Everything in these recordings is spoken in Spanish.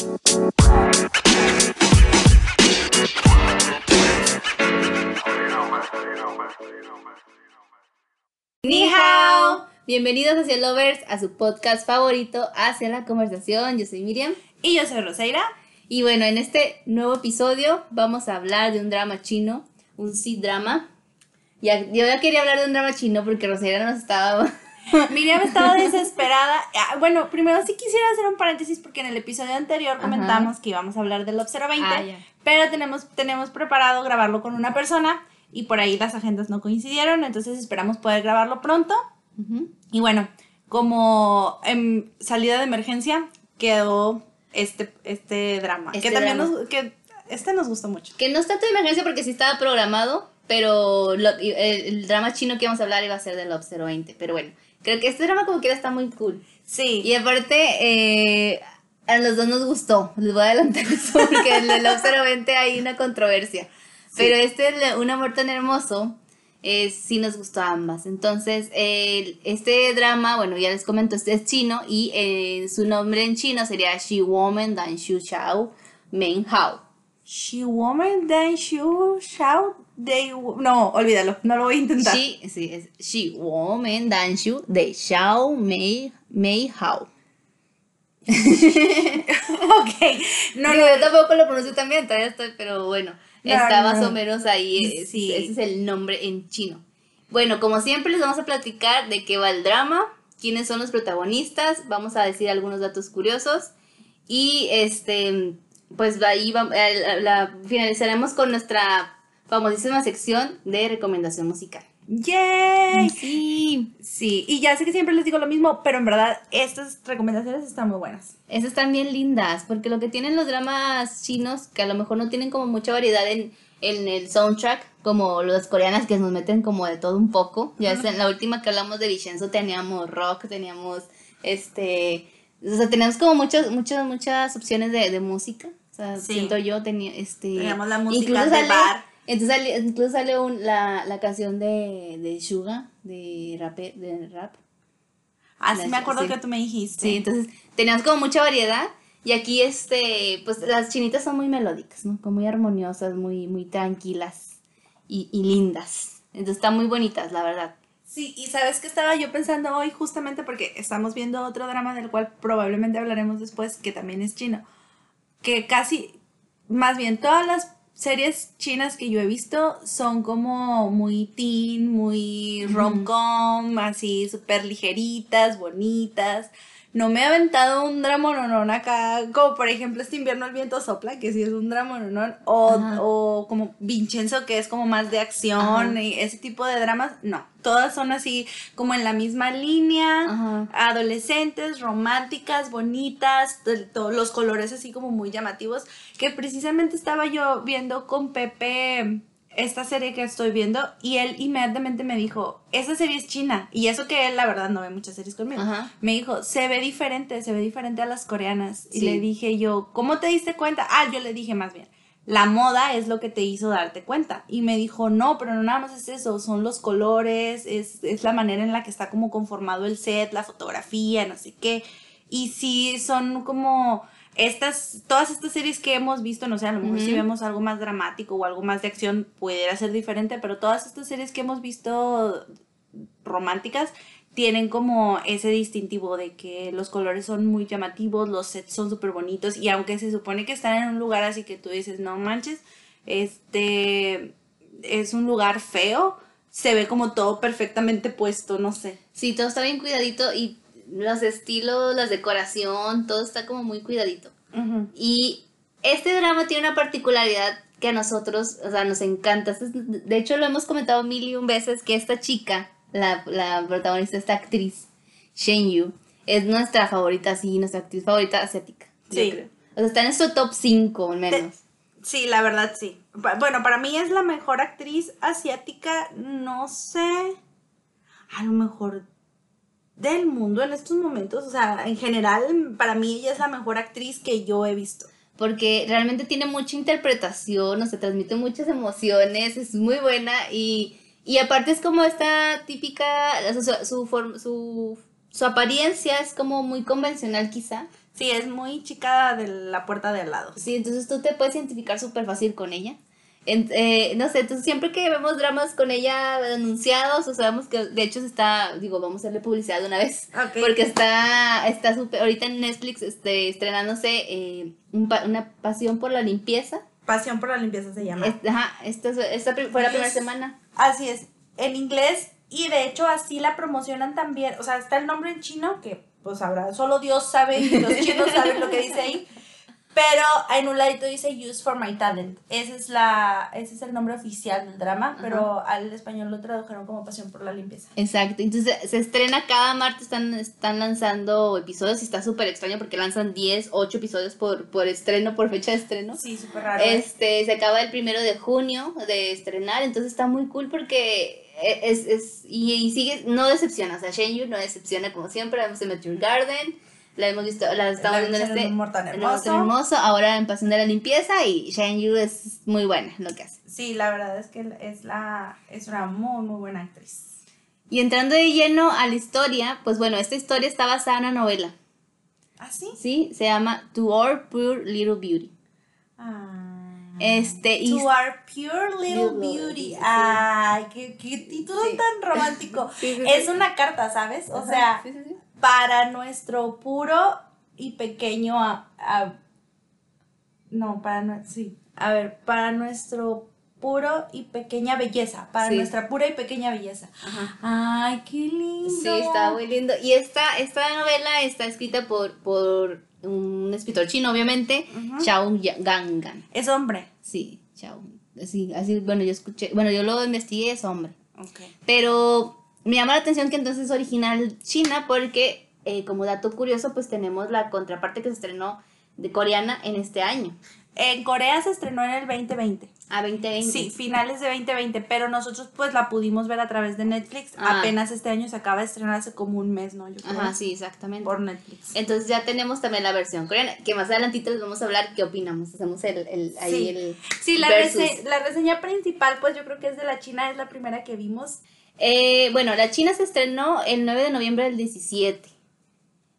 Ni hao. Bienvenidos hacia Lovers a su podcast favorito Hacia la conversación. Yo soy Miriam. Y yo soy Rosaira. Y bueno, en este nuevo episodio vamos a hablar de un drama chino, un C-drama. Ya, yo ya quería hablar de un drama chino porque Rosaira nos estaba... Miriam estaba desesperada. Ah, Bueno, primero sí quisiera hacer un paréntesis porque en el episodio anterior Ajá. comentamos que íbamos a hablar del Love 020, Ah, pero tenemos, tenemos preparado grabarlo con una persona y por ahí las agendas no coincidieron, entonces esperamos poder grabarlo pronto. Y bueno, como en salida de emergencia quedó este, este drama, Este que también drama. nos, que este nos gustó mucho. Que no está de emergencia porque sí estaba programado, pero lo- el, el drama chino que íbamos a hablar iba a ser de Love 020. Pero bueno, creo que este drama como quiera está muy cool. Sí. Y aparte, eh, a los dos nos gustó. Les voy a adelantar eso porque en el Love 020 hay una controversia. Pero este, Un amor tan hermoso, eh, sí nos gustó a ambas. Entonces, este drama, bueno, ya les comento, este es chino y eh, su nombre en chino sería She Woman Dan Shu Xiao Men Hao. She woman then you shout they no, olvídalo, no lo voy a intentar. She, sí, es She Woman Dan Shu de Xiao Mei, Mei Hao. ok, no, Digo, no, yo tampoco lo pronuncio tan bien, todavía estoy, pero bueno, No, está no, más o menos ahí, es- Sí. ese es el nombre en chino. Bueno, como siempre les vamos a platicar de qué va el drama, quiénes son los protagonistas, vamos a decir algunos datos curiosos y este, pues ahí va- la, la- finalizaremos con nuestra famosísima sección de recomendación musical. yay. Sí, Sí, y ya sé que siempre les digo lo mismo, pero en verdad estas recomendaciones están muy buenas. esas están bien lindas, porque lo que tienen los dramas chinos, que a lo mejor no tienen como mucha variedad en, en el soundtrack, como las coreanas que nos meten como de todo un poco. Ya es en la última que hablamos de Vincenzo teníamos rock, teníamos este, o sea, teníamos como muchas, muchas, muchas opciones de, de música. O sea, Sí. siento yo tenía este. Teníamos la música de sale- bar. Entonces sale, incluso sale un- la, la canción de, de Suga, de rap, de rap. Así La- me acuerdo sí. que tú me dijiste. Sí, entonces teníamos como mucha variedad. Y aquí, este, pues las chinitas son muy melódicas, ¿no? Como muy armoniosas, muy, muy tranquilas y, y lindas. Entonces están muy bonitas, la verdad. Sí, y sabes que estaba yo pensando hoy justamente porque estamos viendo otro drama del cual probablemente hablaremos después, que también es chino, que casi, más bien todas las series chinas que yo he visto son como muy teen, muy rom-com, así súper ligeritas, bonitas. No me he aventado un drama nonón acá, como por ejemplo este invierno el viento sopla, que sí es un drama nonón, o, o como Vincenzo, que es como más de acción, Ajá. y ese tipo de dramas, no. Todas son así como en la misma línea, Ajá. adolescentes, románticas, bonitas, to- to- los colores así como muy llamativos, que precisamente estaba yo viendo con Pepe esta serie que estoy viendo y él inmediatamente me dijo, esa serie es china, y eso que él la verdad no ve muchas series conmigo. Ajá. Me dijo, se ve diferente, se ve diferente a las coreanas. Y le dije yo, ¿cómo te diste cuenta? Ah, yo le dije más bien, la moda es lo que te hizo darte cuenta. Y me dijo, no, pero no nada más es eso, son los colores, es, es la manera en la que está como conformado el set, la fotografía, no sé qué. Y sí, son como estas, todas estas series que hemos visto, no sé, a lo mejor si vemos algo más dramático o algo más de acción, pudiera ser diferente, pero todas estas series que hemos visto románticas tienen como ese distintivo de que los colores son muy llamativos, los sets son súper bonitos y aunque se supone que están en un lugar así que tú dices, no manches, este es un lugar feo, se ve como todo perfectamente puesto, no sé. Sí, todo está bien cuidadito y los estilos, la decoración, todo está como muy cuidadito. Y este drama tiene una particularidad que a nosotros, o sea, nos encanta. Este es- De hecho, lo hemos comentado mil y un veces que esta chica, la, la protagonista, esta actriz, Shen Yu, es nuestra favorita, sí, nuestra actriz favorita asiática. yo Sí. creo. O sea, está en nuestro top 5 al menos. Sí, la verdad sí. Bueno, para mí es la mejor actriz asiática, no sé, a lo mejor del mundo en estos momentos. O sea, en general, para mí ella es la mejor actriz que yo he visto. porque realmente tiene mucha interpretación, o sea, transmite muchas emociones, es muy buena y, y aparte es como esta típica, o sea, su, su, form- su, su apariencia es como muy convencional quizá, Sí, es muy chica de la puerta de al lado. Sí, entonces tú te puedes identificar súper fácil con ella. En- eh, no sé, entonces siempre que vemos dramas con ella anunciados, o sabemos que de hecho se está, digo, vamos a hacerle publicidad de una vez. Ok. Porque está, está súper, ahorita en Netflix este, estrenándose eh, un una pasión por la limpieza. Pasión por la limpieza se llama. Es- ajá, esta, es- esta fue la primera es- semana. Así es, en inglés y de hecho así la promocionan también, o sea, está el nombre en chino que pues habrá, solo Dios sabe y los chinos saben lo que dice ahí, pero en un ladito dice Use for My Talent, ese es, la, ese es el nombre oficial del drama, pero al español lo tradujeron como Pasión por la Limpieza. Exacto, entonces se estrena cada martes, están, están lanzando episodios y está súper extraño porque lanzan 10, 8 episodios por, por estreno, por fecha de estreno. Sí, súper raro. ¿eh? Este, se acaba el primero de junio de estrenar, entonces está muy cool porque es, es y, y sigue, no decepciona, o sea, Shenyu no decepciona como siempre, vemos en Meteor Garden, la hemos visto, la estamos viendo en este, Un Tan Hermoso. hermoso, ahora en Pasión de la Limpieza y Shenyu es muy buena en lo que hace. Sí, la verdad es que es, la, es una muy, muy buena actriz. Y entrando de lleno a la historia, pues bueno, esta historia está basada en una novela, ¿Ah, sí? ¿sí? Se llama To Our Poor Little Beauty. Ah. Este, y To our pure little beauty. Ay, qué, qué título Sí. tan romántico. Sí, sí, es una carta, ¿sabes? O sea, sí, sí, sí. Para nuestro puro y pequeño. a- a- no, para no, sí. A ver, para nuestro puro y pequeña belleza. Para Sí. nuestra pura y pequeña belleza. Ajá. Ay, qué lindo. Sí, está muy lindo. Y esta, esta novela está escrita por, por un escritor chino, obviamente, Ya- Gangan. Es hombre. Sí, Xiao. Sí, así, bueno, yo escuché, bueno, yo lo investigué, es hombre. Ok. Pero me llama la atención que entonces es original china porque, eh, como dato curioso, pues tenemos la contraparte que se estrenó de coreana en este año, En Corea se estrenó en el 2020. a 2020. Sí, finales de 2020, pero nosotros pues la pudimos ver a través de Netflix. Ah. Apenas este año se acaba de estrenar hace como un mes, ¿no? Yo creo. Ajá, sí, exactamente. Por Netflix. Entonces ya tenemos también la versión coreana, que más adelantito les vamos a hablar qué opinamos. Hacemos el, el, ahí Sí. el Sí, la, rese- la reseña principal pues yo creo que es de la China, es la primera que vimos. Eh, bueno, la China se estrenó el 9 de noviembre del 17.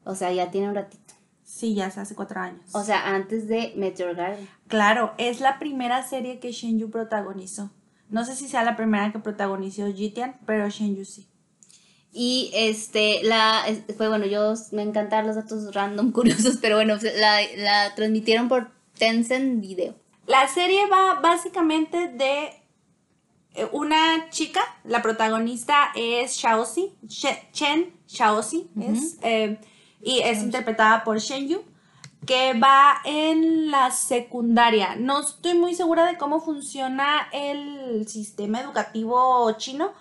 O sea, ya tiene un ratito. Sí, ya hace cuatro años. O sea, antes de Meteor Garden. claro, es la primera serie que Shenyu protagonizó. No sé si sea la primera que protagonizó Jitian, pero Shenyu sí. Y este, la, fue bueno, yo me encantan los datos random curiosos, pero bueno, la, la transmitieron por Tencent Video. La serie va básicamente de una chica, la protagonista es Shaoxi, Chen Shaoxi, es, eh, y es interpretada por Shen Yu, que va en la secundaria. No estoy muy segura de cómo funciona el sistema educativo chino,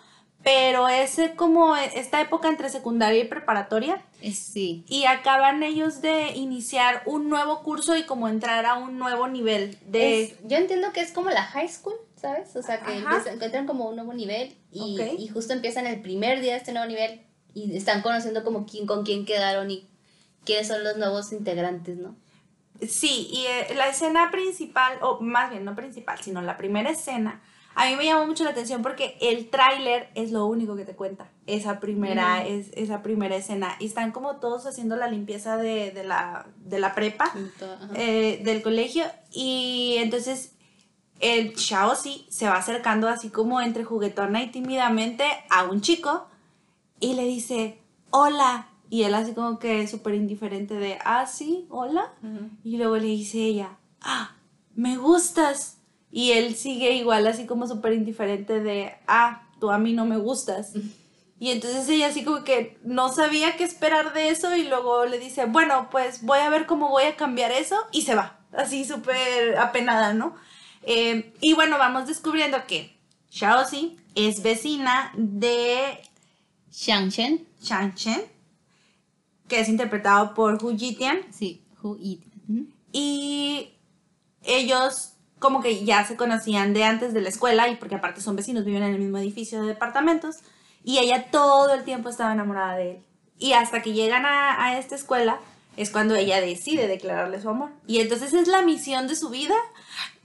pero es eh, como esta época entre secundaria y preparatoria Eh, Sí. y acaban ellos de iniciar un nuevo curso y como entrar a un nuevo nivel de... Es- yo entiendo que es como la high school, ¿sabes? O sea, que, empiezan- que entran como un nuevo nivel y, Ok. y justo empiezan el primer día de este nuevo nivel y están conociendo como quién con quién quedaron y quiénes son los nuevos integrantes, ¿no? Sí, y eh, la escena principal, o más bien no principal, sino la primera escena, a mí me llamó mucho la atención porque el tráiler es lo único que te cuenta, esa primera, es, esa primera escena. Y están como todos haciendo la limpieza de, de la, de la prepa, eh, del colegio, y entonces el Shaoxi se va acercando así como entre juguetona y tímidamente a un chico y le dice, hola. Y él así como que súper indiferente de, ah, sí, hola. Y luego le dice ella, ah, me gustas. Y él sigue igual así como súper indiferente de, ah, tú a mí no me gustas. Y entonces ella así como que no sabía qué esperar de eso y luego le dice, bueno, pues voy a ver cómo voy a cambiar eso y se va. Así súper apenada, ¿no? Eh, y bueno, vamos descubriendo que Shaoxi es vecina de Shang Chen, Shang Chen, que es interpretado por Hu Jitian. sí, Eat. Ujú. Y ellos como que ya se conocían de antes de la escuela y porque aparte son vecinos, viven en el mismo edificio de departamentos y ella todo el tiempo estaba enamorada de él. Y hasta que llegan a, a esta escuela es cuando ella decide declararle su amor. Y entonces es la misión de su vida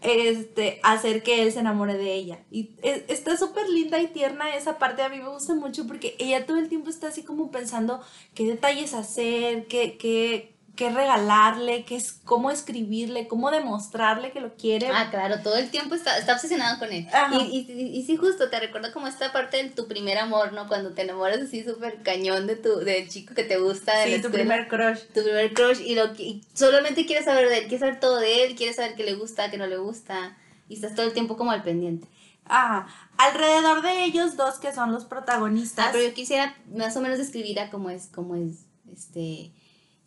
este, hacer que él se enamore de ella. Y es- está súper linda y tierna esa parte, a mí me gusta mucho porque ella todo el tiempo está así como pensando qué detalles hacer, qué, qué, qué regalarle, qué es, cómo escribirle, cómo demostrarle que lo quiere. Ah, claro, todo el tiempo está, está obsesionado con él. Y, y, y, sí, justo, te recuerda como esta parte de tu primer amor, ¿no? Cuando te enamoras así súper cañón de tu, del chico que te gusta. De sí, tu escuela, primer crush. Tu primer crush y, lo, y solamente quieres saber de él, quieres saber todo de él, quieres saber qué le gusta, qué no le gusta. Y estás todo el tiempo como al pendiente. Ajá. Alrededor de ellos dos que son los protagonistas. Ah, pero yo quisiera más o menos describir a cómo es, cómo es, este,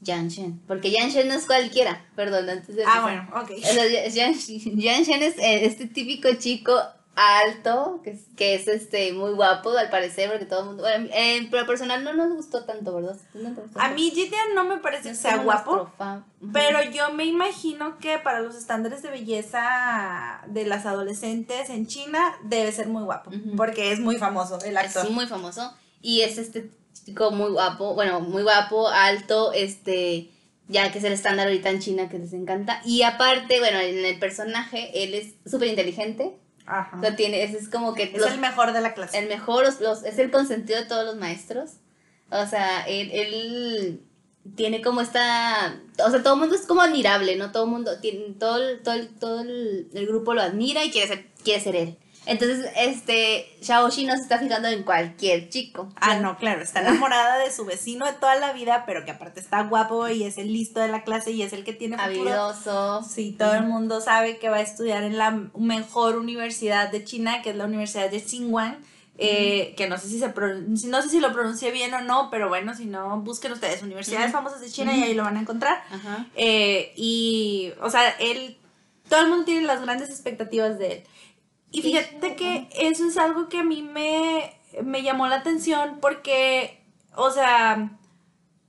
Yan Shen. Porque Yan Shen no es cualquiera, perdón, antes de Ah, empezar. bueno, ok. O sea, Yan, Yan Shen es eh, este típico chico alto, que es, que es este muy guapo al parecer, porque todo el mundo, bueno, eh, pero personal no nos gustó tanto, ¿verdad? ¿No te gustó A mí Jitian no me parece No que sea guapo. Pero yo me imagino que para los estándares de belleza de las adolescentes en China debe ser muy guapo, porque es muy famoso el actor. Es muy famoso y es este chico muy guapo, bueno, muy guapo, alto, este, ya que es el estándar ahorita en China que les encanta. Y aparte, bueno, en el personaje, él es súper inteligente, Ajá. o sea, tiene, ese es como que Es los- el mejor de la clase. el mejor, los- los- es el consentido de todos los maestros. O sea, él, él tiene como esta, o sea, todo el mundo es como admirable, ¿no? Todo el mundo, tiene, todo, todo, todo el, el grupo lo admira y quiere ser, quiere ser él. Entonces, este, Shaoshi no se está fijando en cualquier chico. Ah, no, claro, está enamorada de su vecino de toda la vida, pero que aparte está guapo y es el listo de la clase y es el que tiene futuro. Habilidoso. Sí, todo el mundo sabe que va a estudiar en la mejor universidad de China, que es la Universidad de Tsinghua. eh, que no sé si se no sé si lo pronuncié bien o no, pero bueno, si no, busquen ustedes universidades famosas de China y ahí lo van a encontrar. Eh, y, o sea, él, todo el mundo tiene las grandes expectativas de él. Y fíjate que eso es algo que a mí me, me llamó la atención porque, o sea,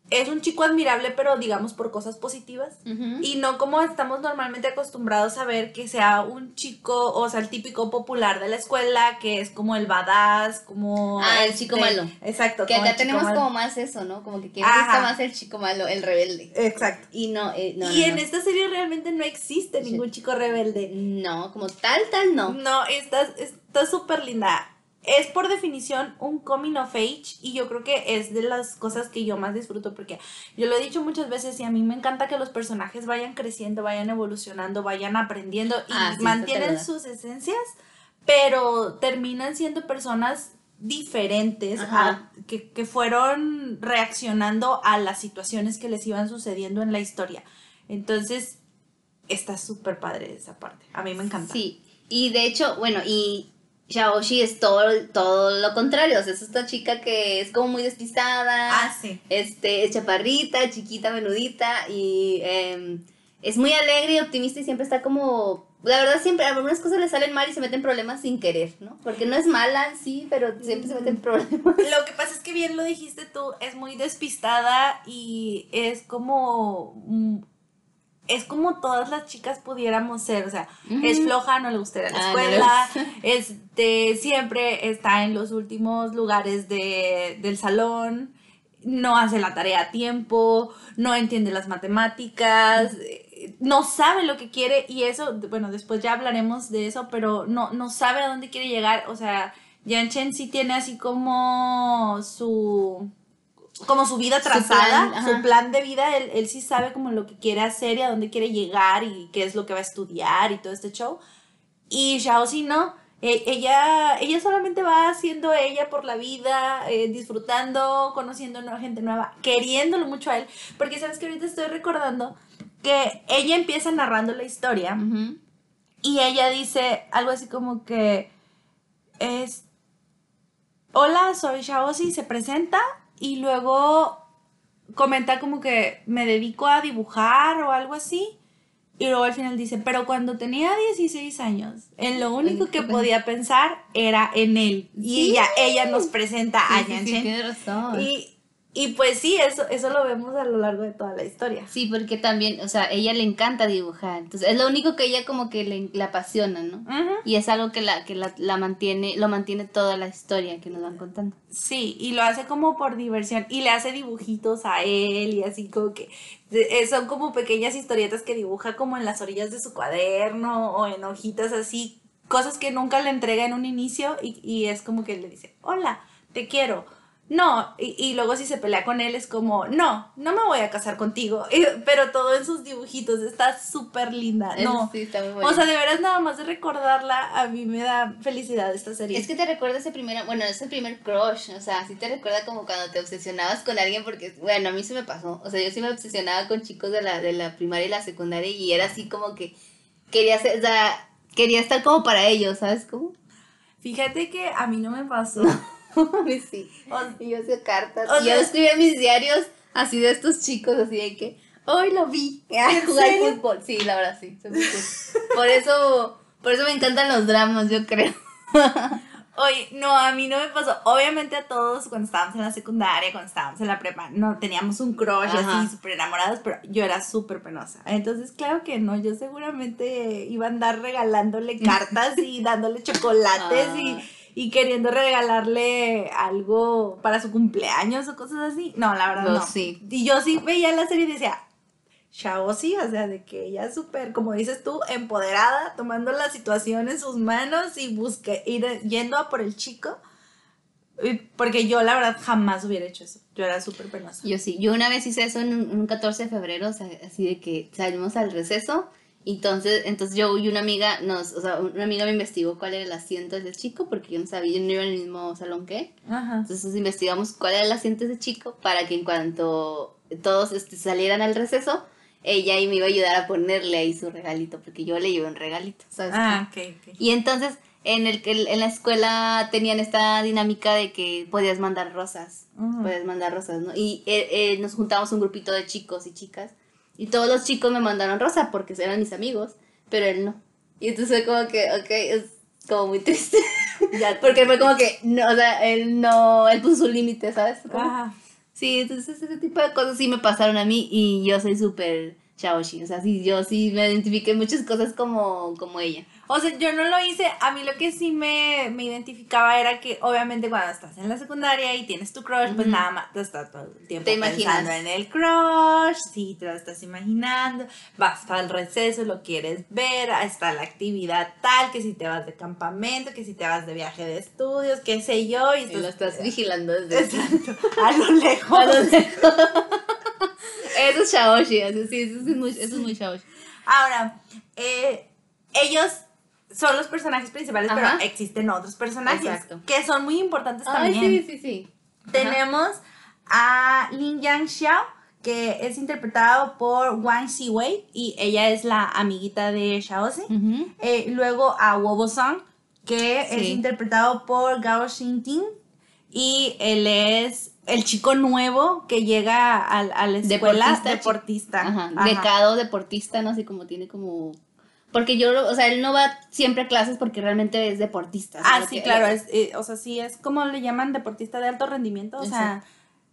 es un chico admirable, pero digamos por cosas positivas. Y no como estamos normalmente acostumbrados a ver que sea un chico, o sea, el típico popular de la escuela, que es como el badass, como... Ah, el chico malo. Exacto. que acá tenemos malo. como más eso, ¿no? Como que quien gusta más el chico malo, el rebelde. Exacto. Y no, eh, no, y no, en no. esta serie realmente no existe ningún chico rebelde. No, como tal, tal, no. No, está está súper linda. Es por definición un coming of age y yo creo que es de las cosas que yo más disfruto porque yo lo he dicho muchas veces y a mí me encanta que los personajes vayan creciendo, vayan evolucionando, vayan aprendiendo y Ah, sí, mantienen sus esencias, pero terminan siendo personas diferentes a- que, que fueron reaccionando a las situaciones que les iban sucediendo en la historia. Entonces, está súper padre esa parte. A mí me encanta. Sí, y de hecho, bueno, y Shaoshi es todo, todo lo contrario, o sea, es esta chica que es como muy despistada, Ah, sí. este, es chaparrita, chiquita, menudita, y em, es muy alegre y optimista y siempre está como, la verdad siempre, algunas cosas le salen mal y se meten problemas sin querer, ¿no? Porque no es mala, sí, pero siempre se meten problemas. Lo que pasa es que bien lo dijiste tú, es muy despistada y es como... Es como todas las chicas pudiéramos ser, o sea, es floja, no le gusta ir a la Ah, no escuela, este, siempre está en los últimos lugares de, del salón, no hace la tarea a tiempo, no entiende las matemáticas, eh, no sabe lo que quiere y eso, bueno, después ya hablaremos de eso, pero no, no sabe a dónde quiere llegar, o sea, Yan Chen sí tiene así como su como su vida Su trazada, plan, su plan de vida, él, él sí sabe como lo que quiere hacer y a dónde quiere llegar y qué es lo que va a estudiar y todo este show. Y Xiao sí no, E- ella, ella solamente va haciendo ella por la vida, eh, disfrutando, conociendo nueva gente nueva, queriéndolo mucho a él, porque sabes que ahorita estoy recordando que ella empieza narrando la historia Ujú. y ella dice algo así como que es hola soy Shaosi se presenta y luego comenta como que me dedico a dibujar o algo así y luego al final dice pero cuando tenía 16 años en lo único que podía pensar era en él y Sí. ella ella nos presenta a Sí, sí, Yan sí, Chen. tienes razón. y, y pues sí eso eso lo vemos a lo largo de toda la historia Sí, porque también, o sea, ella le encanta dibujar. Entonces, es lo único que ella como que le, le apasiona, ¿no? Y es algo que la, que la, la mantiene, lo mantiene toda la historia que nos van contando. Sí, y lo hace como por diversión y le hace dibujitos a él y así como que eh, son como pequeñas historietas que dibuja como en las orillas de su cuaderno o en hojitas así, cosas que nunca le entrega en un inicio y, y es como que le dice, hola, te quiero, no, y, y, luego si se pelea con él es como, no, no me voy a casar contigo, pero todo en sus dibujitos, está súper linda, no. Sí, está muy bonito. O sea, de veras nada más de recordarla, a mí me da felicidad esta serie. Es que te recuerda ese primer, bueno, ese primer crush, o sea, sí te recuerda como cuando te obsesionabas con alguien, porque, bueno, a mí se me pasó, o sea, yo sí me obsesionaba con chicos de la, de la primaria y la secundaria y era así como que quería ser, o sea, quería estar como para ellos, ¿sabes cómo? Fíjate que a mí no me pasó. a mí sí. y yo hacía cartas. y yo escribía mis diarios así de estos chicos, así de que hoy lo vi a jugar fútbol. Sí, la verdad sí. Por eso, por eso me encantan los dramas, yo creo. Oye, no, a mí no me pasó. Obviamente a todos cuando estábamos en la secundaria, cuando estábamos en la prepa, no teníamos un crush así súper enamorados, pero yo era súper penosa. Entonces, claro que no, yo seguramente iba a andar regalándole cartas y dándole chocolates y ah y queriendo regalarle algo para su cumpleaños o cosas así. No, la verdad no. Sí. Y yo sí veía la serie y decía, chao sí, o sea, de que ella es súper, como dices tú, empoderada, tomando la situación en sus manos y busque, ir yendo a por el chico. Porque yo, la verdad, jamás hubiera hecho eso. Yo era súper penosa. Yo sí. Yo una vez hice eso en un, 14 de febrero, o sea, así de que salimos al receso entonces, entonces yo y una amiga nos, o sea, una amiga me investigó cuál era el asiento de ese chico, porque yo no sabía, yo no iba el mismo salón que él. Entonces investigamos cuál era el asiento de ese chico para que en cuanto todos este, salieran al receso, ella y me iba a ayudar a ponerle ahí su regalito, porque yo le llevé un regalito, ¿sabes? Ah, ok, ok. Y entonces en, el, en la escuela tenían esta dinámica de que podías mandar rosas, podías mandar rosas, ¿no? Y eh, eh, nos juntamos un grupito de chicos y chicas y todos los chicos me mandaron rosa porque eran mis amigos, pero él no. Y entonces fue como que, ok, es como muy triste. ya, porque fue como que, no, o sea, él no, él puso su límite, ¿sabes? Sí, entonces ese tipo de cosas sí me pasaron a mí y yo soy súper Shaoshi. O sea, sí, yo sí me identifiqué muchas cosas como, como ella. O sea, yo no lo hice. A mí lo que sí me, me identificaba era que, obviamente, cuando estás en la secundaria y tienes tu crush, pues nada más te estás todo el tiempo pensando en el crush. Sí, te lo estás imaginando. Vas para el receso, lo quieres ver. Está la actividad tal, que si te vas de campamento, que si te vas de viaje de estudios, qué sé yo. Y, lo estás vigilando desde. Exacto. A lo lejos. A lo lejos. Eso es Shaoshi, eso sí, eso es muy, eso es muy Shaoshi. Ahora, eh, ellos son los personajes principales, pero existen otros personajes que son muy importantes también. sí, sí, sí. Tenemos a Lin Yang Xiao, que es interpretado por Wang Xiwei y ella es la amiguita de Xiaozi. Eh, luego a Wobo Song, que es interpretado por Gao Xingting y él es el chico nuevo que llega a, a la escuela deportista. deportista. Ajá. Becado deportista, no sé, como tiene como... Porque yo, o sea, él no va siempre a clases porque realmente es deportista. Ah, sí, claro, es, eh, o sea, sí, es como le llaman deportista de alto rendimiento, o sea,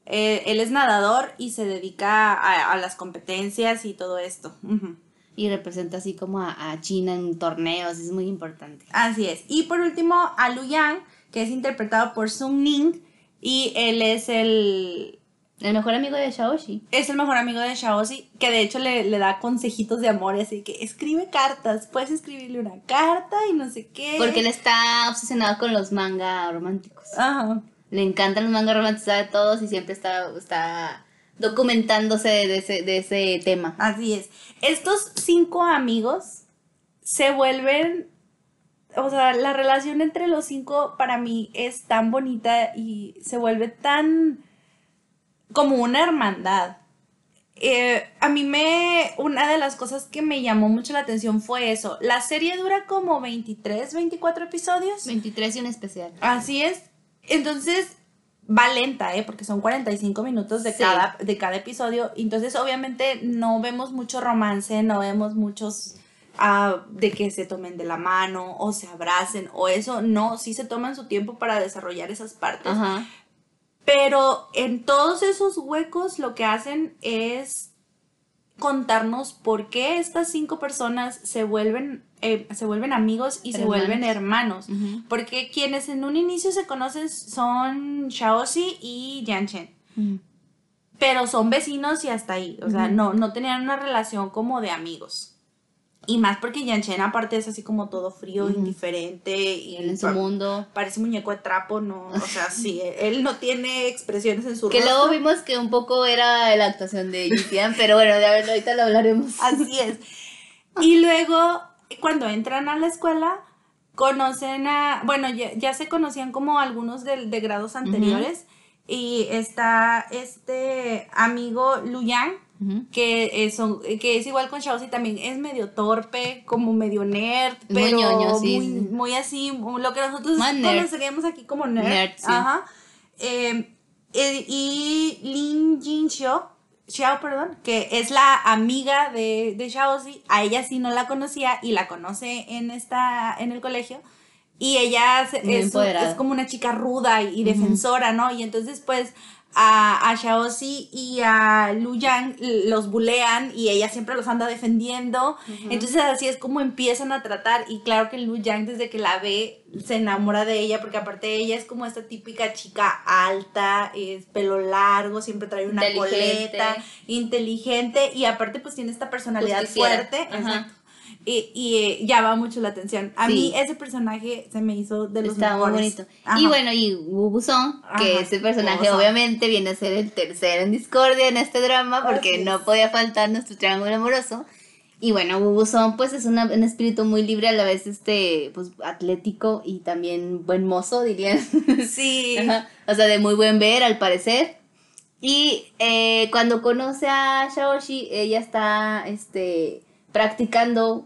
eh, él es nadador y se dedica a, a las competencias y todo esto. Y representa así como a, a, China en torneos, es muy importante. Así es. Y por último, a Lu Yang, que es interpretado por Sung Ning, y él es el... El mejor amigo de Shaoshi. Es el mejor amigo de Shaoshi, que de hecho le, le da consejitos de amor, así que escribe cartas, puedes escribirle una carta y no sé qué. Porque él está obsesionado con los manga románticos. Ajá. Le encantan los mangas románticos de todos y siempre está, está documentándose de ese, de ese tema. Así es. Estos cinco amigos se vuelven o sea, la relación entre los cinco para mí es tan bonita y se vuelve tan como una hermandad. Eh, a mí me, una de las cosas que me llamó mucho la atención fue eso. La serie dura como 23, 24 episodios. 23 y un especial. Así es. Entonces, va lenta, ¿eh? Porque son 45 minutos de, cada, de cada episodio. Entonces, obviamente, no vemos mucho romance, no vemos muchos de que se tomen de la mano o se abracen o eso, no, sí se toman su tiempo para desarrollar esas partes. Pero en todos esos huecos lo que hacen es contarnos por qué estas cinco personas se vuelven, eh, se vuelven amigos y se vuelven hermanos. Porque quienes en un inicio se conocen son Shaoxi y Yanchen. Pero son vecinos y hasta ahí. O sea, no, no tenían una relación como de amigos. Y más porque Yanchen aparte es así como todo frío, indiferente y Él en su mundo. parece muñeco de trapo, ¿no? O sea, sí, él no tiene expresiones en su Que rostro. luego vimos que un poco era la actuación de Jitian, pero bueno, ver, ahorita lo hablaremos. Así es. Y luego, cuando entran a la escuela, conocen a, bueno, ya, ya se conocían como algunos de, de grados anteriores. Y está este amigo Que es, son- que es igual con Shaoxi también, es medio torpe, como medio nerd, Muy pero ñoño, sí, muy, sí. muy así, lo que nosotros conoceríamos aquí como nerd. Nerd, sí. Ajá. Eh, eh, y Lin Jin Xiao, Xiao, perdón, que es la amiga de, de Shaoxi, a ella sí no la conocía y la conoce en, esta, en el colegio. Y ella es, como una chica ruda y, y defensora, ¿no? Y entonces, pues, a, a y a Lu Yang los bulean y ella siempre los anda defendiendo. Entonces, así es como empiezan a tratar. Y claro que Lu Yang, desde que la ve, se enamora de ella, porque aparte ella es como esta típica chica alta, es pelo largo, siempre trae una Inteligente. coleta, inteligente, y aparte, pues tiene esta personalidad Justiciera. fuerte. Ajá. Exacto. Y, y eh, llama mucho la atención. A Sí. mí ese personaje se me hizo de los Está muy bonito. Ajá. Y bueno, y Wu Buson, que Ajá, ese personaje obviamente viene a ser el tercero en discordia en este drama, porque no podía faltar nuestro triángulo amoroso. Y bueno, Wu Buson, pues es una- un espíritu muy libre, a la vez este, pues atlético y también buen mozo, dirían. Sí. Ajá. O sea, de muy buen ver, al parecer. Y eh, cuando conoce a Shaoshi, ella está este, practicando,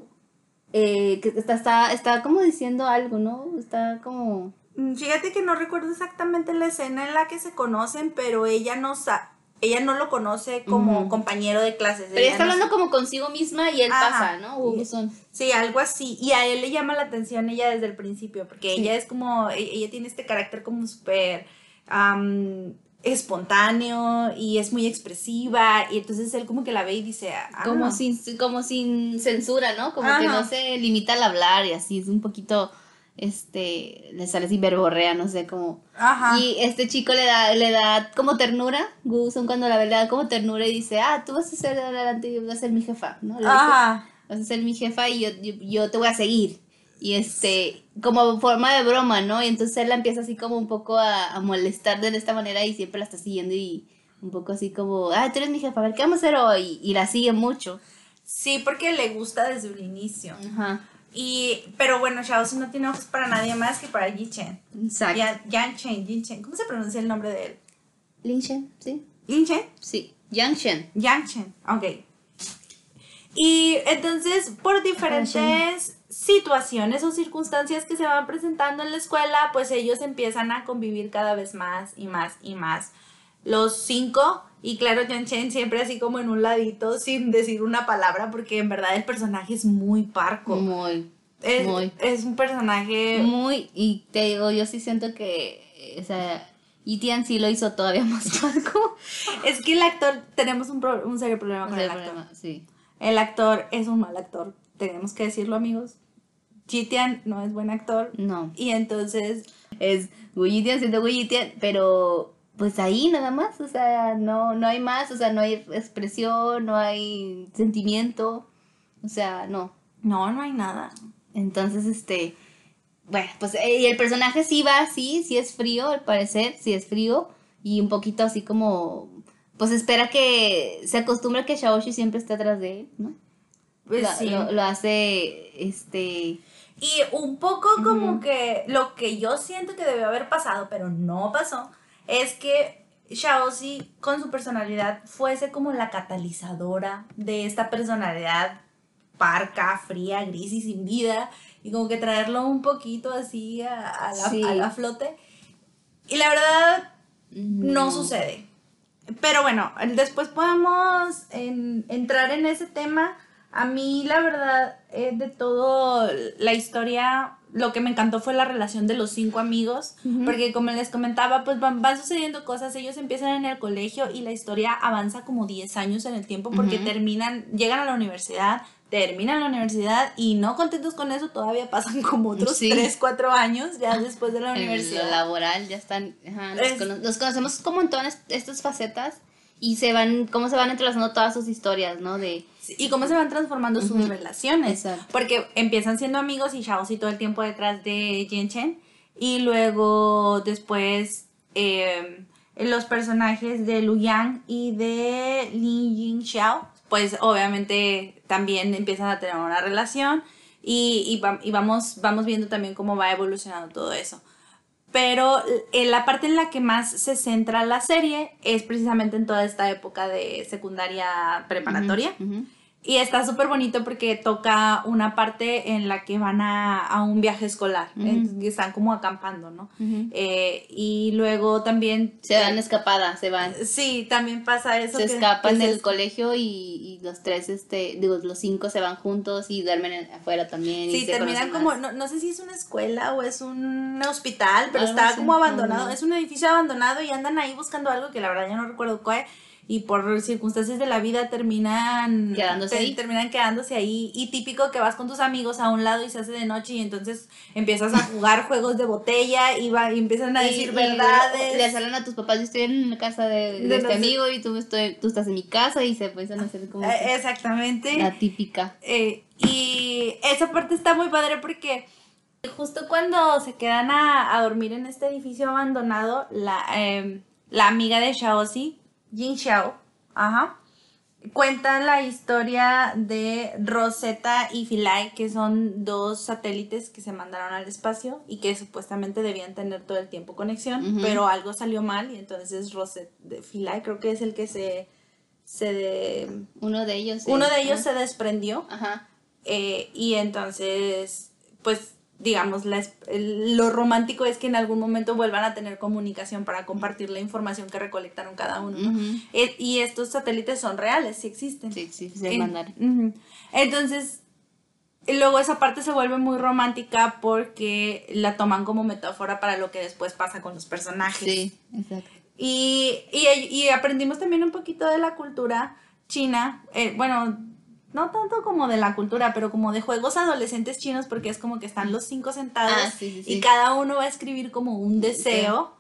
eh, que está, está, está como diciendo algo, ¿no? Está como... Mm, Fíjate que no recuerdo exactamente la escena en la que se conocen, pero ella no sa ella no lo conoce como compañero de clases. Pero ella está no hablando como consigo misma y él Ajá. pasa, ¿no? Sí, algo así. Y a él le llama la atención ella desde el principio, porque Sí. ella es como, e- ella tiene este carácter como súper espontáneo y es muy expresiva. Y entonces él como que la ve y dice, ah, Como, sin, como sin censura, ¿no? Como que no se limita al hablar y así, es un poquito, este, le sale así verborrea, no sé, como... Ajá. Y este chico le da, le da como ternura, Guson cuando la ve le da como ternura y dice, ah, tú vas a ser adelante y vas a ser mi jefa, ¿no? Le dice, Ajá. vas a ser mi jefa y yo, yo, yo te voy a seguir. Y este, como forma de broma, ¿no? Y entonces él la empieza así como un poco a, a molestar de esta manera y siempre la está siguiendo y un poco así como, ah, tú eres mi jefa, a ver, ¿qué vamos a hacer hoy? Y la sigue mucho. Sí, porque le gusta desde el inicio. Ajá, Y, pero bueno, Shaoxi no tiene ojos para nadie más que para Yi Chen. exacto. Yan, Yan Chen, Yin Chen. ¿Cómo se pronuncia el nombre de él? Lin Shen, ¿sí? Yin Chen. Sí, Yang Shen. Yang Chen, ok. Y entonces, por diferentes situaciones o circunstancias que se van presentando en la escuela, pues ellos empiezan a convivir cada vez más y más y más. Los cinco, y claro, Yang Chen siempre así como en un ladito, sin decir una palabra, porque en verdad el personaje es muy parco. Muy, es, muy. es un personaje... Muy, y te digo, yo sí siento que, o sea, Itian sí lo hizo todavía más parco. Es que el actor, tenemos un, pro- un serio problema con el el actor. problema, sí. El actor es un mal actor, tenemos que decirlo amigos. Jitian no es buen actor No. y entonces Es Guyitian siendo Guyitian, pero pues ahí nada más, o sea, no, no hay más, o sea, no hay expresión, no hay sentimiento, o sea, no. no, no hay nada. Entonces, este, bueno, pues eh, y el personaje sí va así, sí es frío, al parecer, sí es frío, y un poquito así como, pues espera que se acostumbre a que Shaoshi siempre esté atrás de él, ¿no? Pues lo, sí. lo- lo hace, este, Y un poco como que lo que yo siento que debió haber pasado, pero no pasó, es que Shaoxi con su personalidad fuese como la catalizadora de esta personalidad parca, fría, gris y sin vida, y como que traerlo un poquito así a, a la, Sí. a la flote. Y la verdad, no sucede. Pero bueno, después podemos en- entrar en ese tema. A mí, la verdad, eh, de todo la historia, lo que me encantó fue la relación de los cinco amigos, porque como les comentaba, pues van, van sucediendo cosas, ellos empiezan en el colegio y la historia avanza como 10 años en el tiempo porque terminan, llegan a la universidad, terminan la universidad y no contentos con eso, todavía pasan como otros Sí. 3, 4 años ya después de la en universidad. lo laboral ya están, ajá, los, Es- cono- los conocemos como en todas est- estas facetas y se van, cómo se van entrelazando todas sus historias, ¿no? De, y cómo se van transformando sus relaciones. Exacto. Porque empiezan siendo amigos y Shaoxi todo el tiempo detrás de Jen Chen. Y luego después eh, los personajes de Lu Yang y de Lin Yin Xiao, pues obviamente también empiezan a tener una relación y, y, va- y vamos, vamos viendo también cómo va evolucionando todo eso. Pero eh, la parte en la que más se centra la serie es precisamente en toda esta época de secundaria preparatoria. Y está súper bonito porque toca una parte en la que van a, a un viaje escolar. Entonces, están como acampando, ¿no? Eh, y luego también... Se dan escapada, se van. Sí, también pasa eso. Se que- escapan que del colegio y, y los tres, este, digo, los cinco se van juntos y duermen en- afuera también. Sí, terminan como, no, no sé si es una escuela o es un hospital, pero Algo está así, como abandonado. Es un edificio abandonado y andan ahí buscando algo que la verdad ya no recuerdo cuál. Y por circunstancias de la vida terminan Quedándose ahí. terminan quedándose ahí. Y típico que vas con tus amigos a un lado y se hace de noche y entonces empiezas a jugar juegos de botella y, va, y empiezan a Y- decir y verdades. Le hablan a tus papás, yo estoy en la casa de, de De este los- amigo y tú, estoy, tú estás en mi casa y se empiezan a hacer como Eh, Exactamente. la típica. Eh, y esa parte está muy padre porque justo cuando se quedan a, a dormir en este edificio abandonado, la, eh, la amiga de Shaoxi, Jin Xiao, ajá, cuenta la historia de Rosetta y Philae, que son dos satélites que se mandaron al espacio y que supuestamente debían tener todo el tiempo conexión, pero algo salió mal y entonces Rosetta, Philae creo que es el que se... se de- Uno de ellos. uno de ellos se desprendió Ajá. eh, y entonces, pues, digamos, la lo romántico es que en algún momento vuelvan a tener comunicación para compartir la información que recolectaron cada uno. Eh, y estos satélites son reales, sí existen. Sí, sí, se En-. Entonces, luego esa parte se vuelve muy romántica porque la toman como metáfora para lo que después pasa con los personajes. Sí, exacto. Y, y, y aprendimos también un poquito de la cultura china, eh, bueno, no tanto como de la cultura, pero como de juegos adolescentes chinos, porque es como que están los cinco sentados Ah, sí, sí, sí. y cada uno va a escribir como un deseo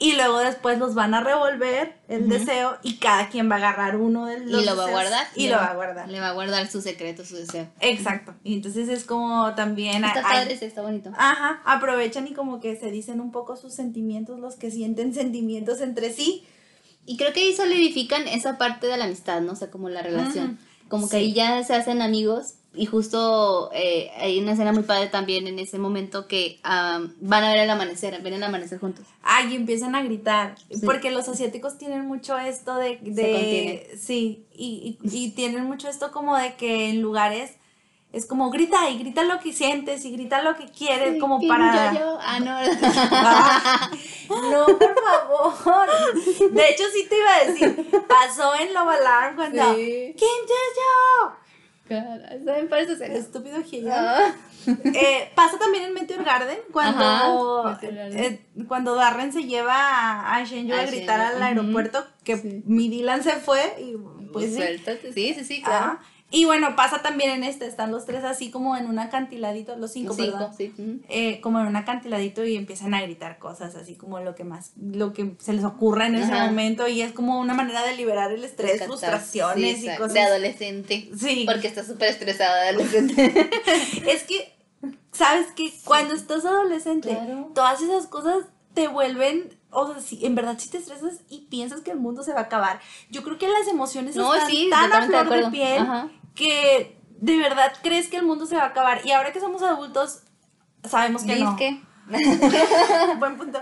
y luego después los van a revolver el deseo y cada quien va a agarrar uno de los Y lo va a guardar. Y lo va a guardar. Le va a guardar su secreto, su deseo. Exacto. Y entonces es como también... Está hay- padre, está bonito. Ajá, aprovechan y como que se dicen un poco sus sentimientos, los que sienten sentimientos entre sí. Y creo que ahí solidifican esa parte de la amistad, ¿no? O sea, como la relación. Como que ahí ya se hacen amigos y justo eh, hay una escena muy padre también en ese momento que am, van a ver el amanecer, ven el amanecer juntos. Ay, y empiezan a gritar. Sí. Porque los asiáticos tienen mucho esto de. De sí, y, y, y tienen mucho esto como de que en lugares es como grita y grita lo que sientes y grita lo que quieres, como Kim para. Yo-yo. Ah, no. Ah, no, por favor. De hecho, sí te iba a decir. Pasó en Love Alarm cuando. Sí. ¿Quién yo? ¿Saben para eso El estúpido Hyun. Ah. Eh, pasa también en Meteor Garden cuando, Ajá, Garden. eh, cuando Darren se lleva a, a Shenju a A gritar al aeropuerto que Sí. mi Dylan se fue y pues sí. Suéltate. Sí, sí, sí, claro. Y bueno, pasa también en este, están los tres así como en un acantiladito, los cinco, Los cinco, perdón. sí. Eh, como en un acantiladito y empiezan a gritar cosas así como lo que más, lo que se les ocurra en ese momento y es como una manera de liberar el estrés, frustraciones Sí, y cosas. De adolescente. Sí. Porque está súper estresada de adolescente. Es que, ¿sabes que Cuando estás adolescente, Claro. todas esas cosas te vuelven, o sea, si, en verdad si te estresas y piensas que el mundo se va a acabar. Yo creo que las emociones No, están sí, tan a de flor de acuerdo. piel Ajá. Que de verdad crees que el mundo se va a acabar. Y ahora que somos adultos, sabemos que no. Buen punto.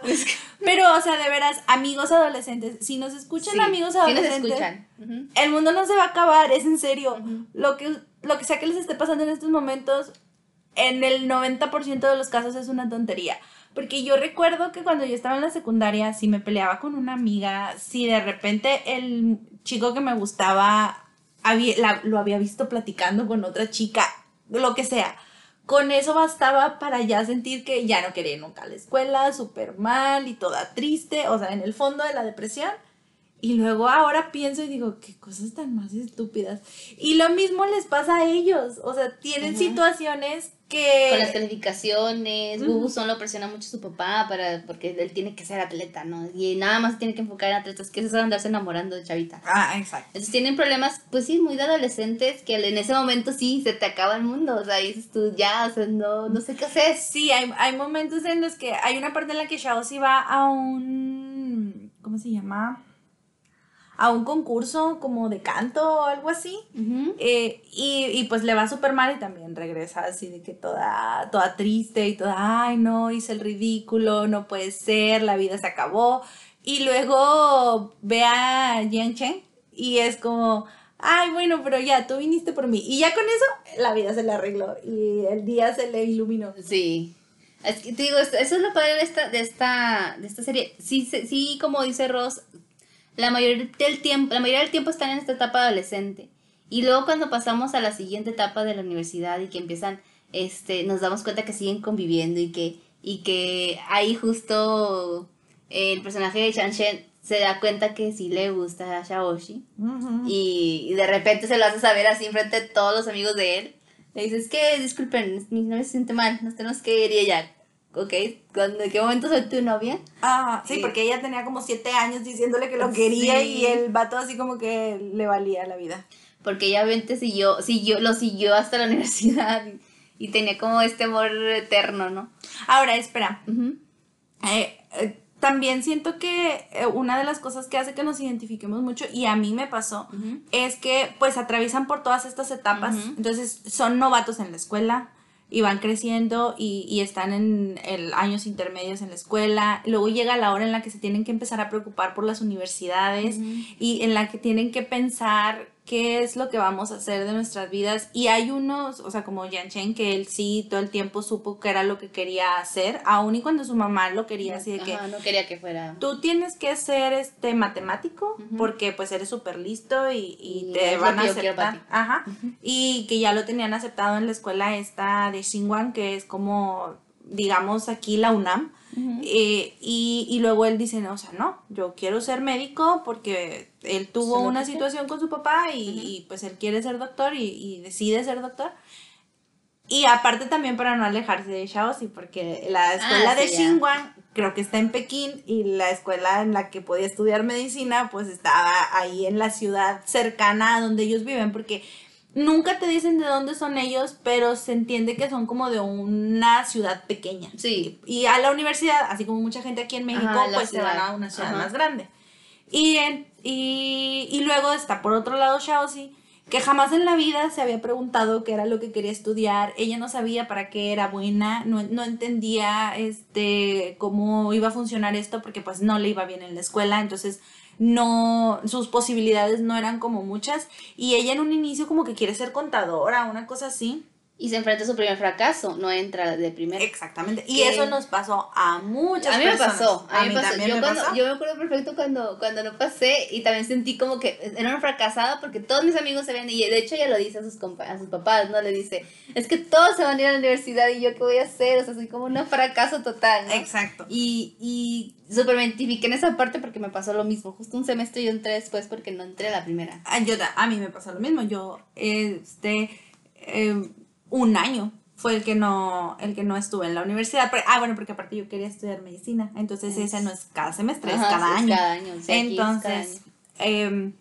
Pero, o sea, de veras, amigos adolescentes, si nos escuchan Sí, amigos sí nos adolescentes, escuchan. El mundo no se va a acabar, es en serio. Lo, que, lo que sea que les esté pasando en estos momentos, en el 90% de los casos es una tontería. Porque yo recuerdo que cuando yo estaba en la secundaria, si me peleaba con una amiga, si de repente el chico que me gustaba lo había visto platicando con otra chica, lo que sea. Con eso bastaba para ya sentir que ya no quería ir nunca a la escuela, súper mal y toda triste, o sea, en el fondo de la depresión. Y luego ahora pienso y digo, qué cosas tan más estúpidas. Y lo mismo les pasa a ellos. O sea, tienen situaciones que... Con las calificaciones, Bubu solo presiona mucho a su papá para, porque él tiene que ser atleta, ¿no? Y nada más tiene que enfocar en atletas, que eso es andarse enamorando de chavita. Ah, exacto. Entonces tienen problemas, pues sí, muy de adolescentes, que en ese momento sí, se te acaba el mundo, o sea, dices tú, ya, o sea, no, no sé qué hacer. Sí, hay, hay momentos en los que hay una parte en la que Shao sí va a un... ¿Cómo se llama? A un concurso como de canto o algo así. Eh, y, y, pues le va súper mal y también regresa así de que toda, toda triste y toda, ay no, hice el ridículo, no puede ser, la vida se acabó. Y luego ve a Jian Chen y es como, ay bueno, pero ya, tú viniste por mí. Y ya con eso la vida se le arregló y el día se le iluminó. Sí. Es que te digo, eso es lo padre de esta, de esta, de esta serie. Sí, sí, como dice Ross, la mayoría del tiempo, la mayoría del tiempo están en esta etapa adolescente. Y luego cuando pasamos a la siguiente etapa de la universidad y que empiezan, este, nos damos cuenta que siguen conviviendo y que, y que ahí justo el personaje de Chanshen se da cuenta que sí le gusta a Shaoshi. y, de repente se lo hace saber así enfrente de todos los amigos de él. Le dices que, disculpen, mi novia se siente mal, nos tenemos que ir y ella, ok, ¿en qué momento soy tu novia? Ah, sí, porque ella tenía como siete años diciéndole que lo quería y el vato así como que le valía la vida. Porque ella obviamente siguió, siguió, lo siguió hasta la universidad y, tenía como este amor eterno, ¿no? Ahora, espera. Eh, eh, también siento que eh, una de las cosas que hace que nos identifiquemos mucho, y a mí me pasó, es que pues atraviesan por todas estas etapas. Entonces son novatos en la escuela, y van creciendo y, y están en el años intermedios en la escuela. Luego llega la hora en la que se tienen que empezar a preocupar por las universidades y en la que tienen que pensar qué es lo que vamos a hacer de nuestras vidas. Y hay unos, o sea, como Yan Chen, que él sí todo el tiempo supo que era lo que quería hacer, aun y cuando su mamá lo quería así de que... no quería que fuera. Tú tienes que ser este matemático, porque pues eres súper listo y, te van a aceptar. Ajá. Y que ya lo tenían aceptado en la escuela esta de Xinguang, que es como, digamos, aquí la UNAM. Eh, y, y, luego él dice, no, o sea, no, yo quiero ser médico porque él tuvo una situación con su papá y, pues él quiere ser doctor y, decide ser doctor. Y aparte también para no alejarse de Shaoxi, porque la escuela ah, de Xinguang creo que está en Pekín y la escuela en la que podía estudiar medicina pues estaba ahí en la ciudad cercana a donde ellos viven, porque Nunca te dicen de dónde son ellos, pero se entiende que son como de una ciudad pequeña. Sí. Y a la universidad, así como mucha gente aquí en México, pues se van a una ciudad más grande. Y, y, y, luego está por otro lado Shaoxi, que jamás en la vida se había preguntado qué era lo que quería estudiar. Ella no sabía para qué era buena, no, no entendía este, cómo iba a funcionar esto, porque pues no le iba bien en la escuela. Entonces no, sus posibilidades no eran como muchas y ella en un inicio como que quiere ser contadora, una cosa así. Y se enfrenta a su primer fracaso, no entra de primero. Exactamente. Y eso nos pasó a muchas personas. A mí me pasó. A, mí, me pasó. Yo, cuando, yo me acuerdo perfecto cuando, cuando no pasé y también sentí como que era una fracasada porque todos mis amigos se habían y de hecho ella lo dice a sus, a sus papás, ¿no? Le dice, es que todos se van a ir a la universidad y yo qué voy a hacer, o sea, soy como un fracaso total, ¿no? Exacto. Y, y súper me identifiqué en esa parte porque me pasó lo mismo. Justo un semestre yo entré después porque no entré a la primera. Ah, yo, a mí me pasó lo mismo. Yo, este... Eh, un año fue el que no el que no estuve en la universidad. ah, bueno, porque aparte yo quería estudiar medicina, entonces ese no es cada semestre, es cada año. entonces, em,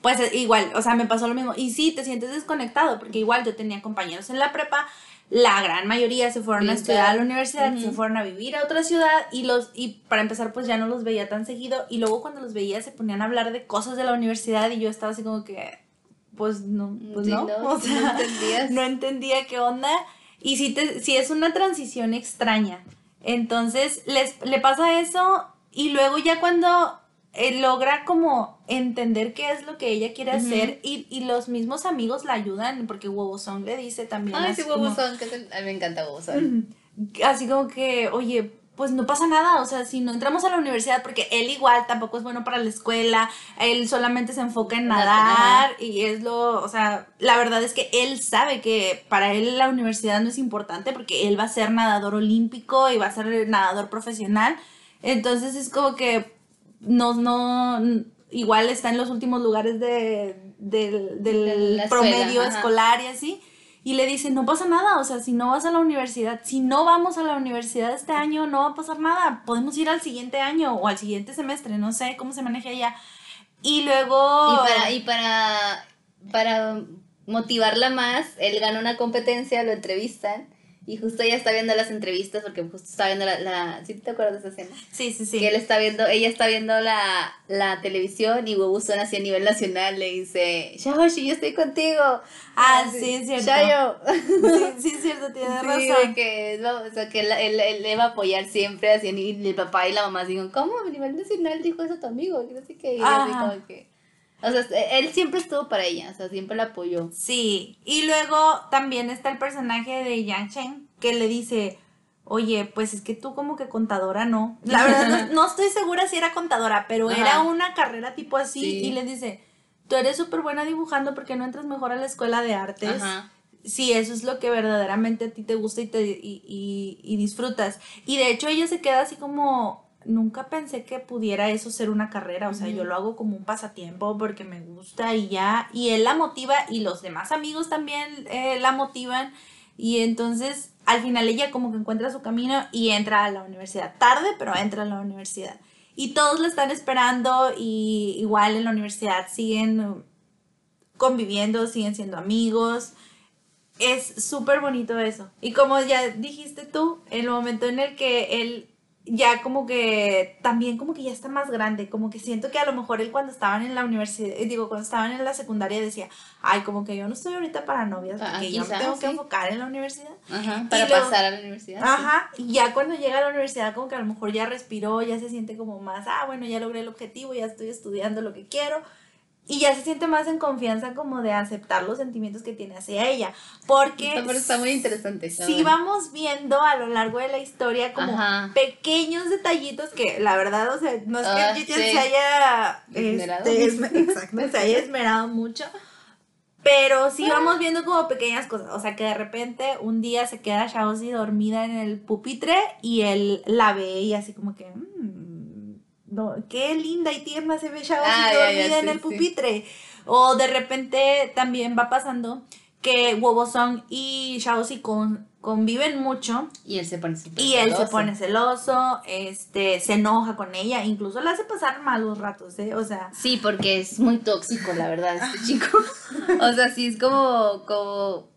pues igual, o sea, me pasó lo mismo. Y sí, te sientes desconectado, porque igual yo tenía compañeros en la prepa, la gran mayoría se fueron a estudiar a la universidad, se fueron a vivir a otra ciudad y los y para empezar pues ya no los veía tan seguido y luego cuando los veía se ponían a hablar de cosas de la universidad y yo estaba así como que pues no, pues no, o sea, no, entendía qué onda. Y si, te, si es una transición extraña. Entonces, les, le pasa eso y luego ya cuando eh, logra como entender qué es lo que ella quiere hacer y, y, los mismos amigos la ayudan, porque Song le dice también. Ay, sí, Song, que a mí me encanta Song. Así como que, oye, pues no pasa nada, o sea, si no entramos a la universidad, porque él igual tampoco es bueno para la escuela, él solamente se enfoca en nadar y es lo, o sea, la verdad es que él sabe que para él la universidad no es importante porque él va a ser nadador olímpico y va a ser nadador profesional, entonces es como que, no, no, igual está en los últimos lugares de, del, del escuela, promedio escolar y así. Y le dice, no pasa nada, o sea, si no vas a la universidad, si no vamos a la universidad este año, no va a pasar nada. Podemos ir al siguiente año o al siguiente semestre, no sé cómo se maneja allá. Y luego... Y y para, para motivarla más, él gana una competencia, lo entrevistan. Y justo ella está viendo las entrevistas porque justo está viendo la... la ¿Sí te acuerdas de esa escena? Sí, sí, sí. Que él está viendo, ella está viendo la, la televisión y Huevo suena así a nivel nacional, le dice, Shaoshi, yo estoy contigo. Ah, Así, sí, es cierto. Shayo. Sí, sí, es cierto, tienes Sí, razón. que, no, o sea, que él, él, él le va a apoyar siempre, así, y el papá y la mamá digan, ¿cómo a nivel nacional dijo eso tu amigo? Que no sé qué, y así como que... O sea, él siempre estuvo para ella, o sea, siempre la apoyó. Sí, y luego también está el personaje de Yang Chen que le dice, oye, pues es que tú como que contadora no. La verdad no, no estoy segura si era contadora, pero Ajá. era una carrera tipo así Sí. y le dice, tú eres súper buena dibujando porque no entras mejor a la escuela de artes. Ajá. Sí, eso es lo que verdaderamente a ti te gusta y, te, y, y- y disfrutas. Y de hecho ella se queda así como, nunca pensé que pudiera eso ser una carrera, o sea, yo lo hago como un pasatiempo porque me gusta y ya, y él la motiva y los demás amigos también eh, la motivan. Y entonces al final ella como que encuentra su camino y entra a la universidad. Tarde, pero entra a la universidad. Y todos la están esperando y igual en la universidad siguen uh, conviviendo, siguen siendo amigos. Es súper bonito eso. Y como ya dijiste tú, el momento en el que él ya como que también como que ya está más grande, como que siento que a lo mejor él cuando estaban en la universidad, eh, digo, cuando estaban en la secundaria decía, ay, como que yo no estoy ahorita para novias, Ah, porque yo me tengo que enfocar en la universidad. Ajá, para luego- pasar a la universidad. sí. Ajá, y ya cuando llega a la universidad como que a lo mejor ya respiró, ya se siente como más, ah, bueno, ya logré el objetivo, ya estoy estudiando lo que quiero. Y ya se siente más en confianza como de aceptar los sentimientos que tiene hacia ella. Porque Está, pero está muy interesante. está sí vamos viendo a lo largo de la historia como Ajá. pequeños detallitos que la verdad, o sea, no es que Ah, Gigi sí. se haya Esmerado. este, exacto, se haya esmerado mucho. Pero sí vamos viendo como pequeñas cosas. O sea, que de repente un día se queda Shaozi dormida en el pupitre y él la ve y así como que. "Mm, no, qué linda y tierna se ve Shaozi Ah, ya, ya, dormida en sí, el sí. pupitre. O de repente también va pasando que Wobosong y Shaozi con, conviven mucho Y él se pone súper y él se celoso. pone celoso, este, se enoja con ella, incluso le hace pasar malos ratos, ¿eh? O sea, Sí, porque es muy tóxico, la verdad, este chico. O sea, sí, es como, como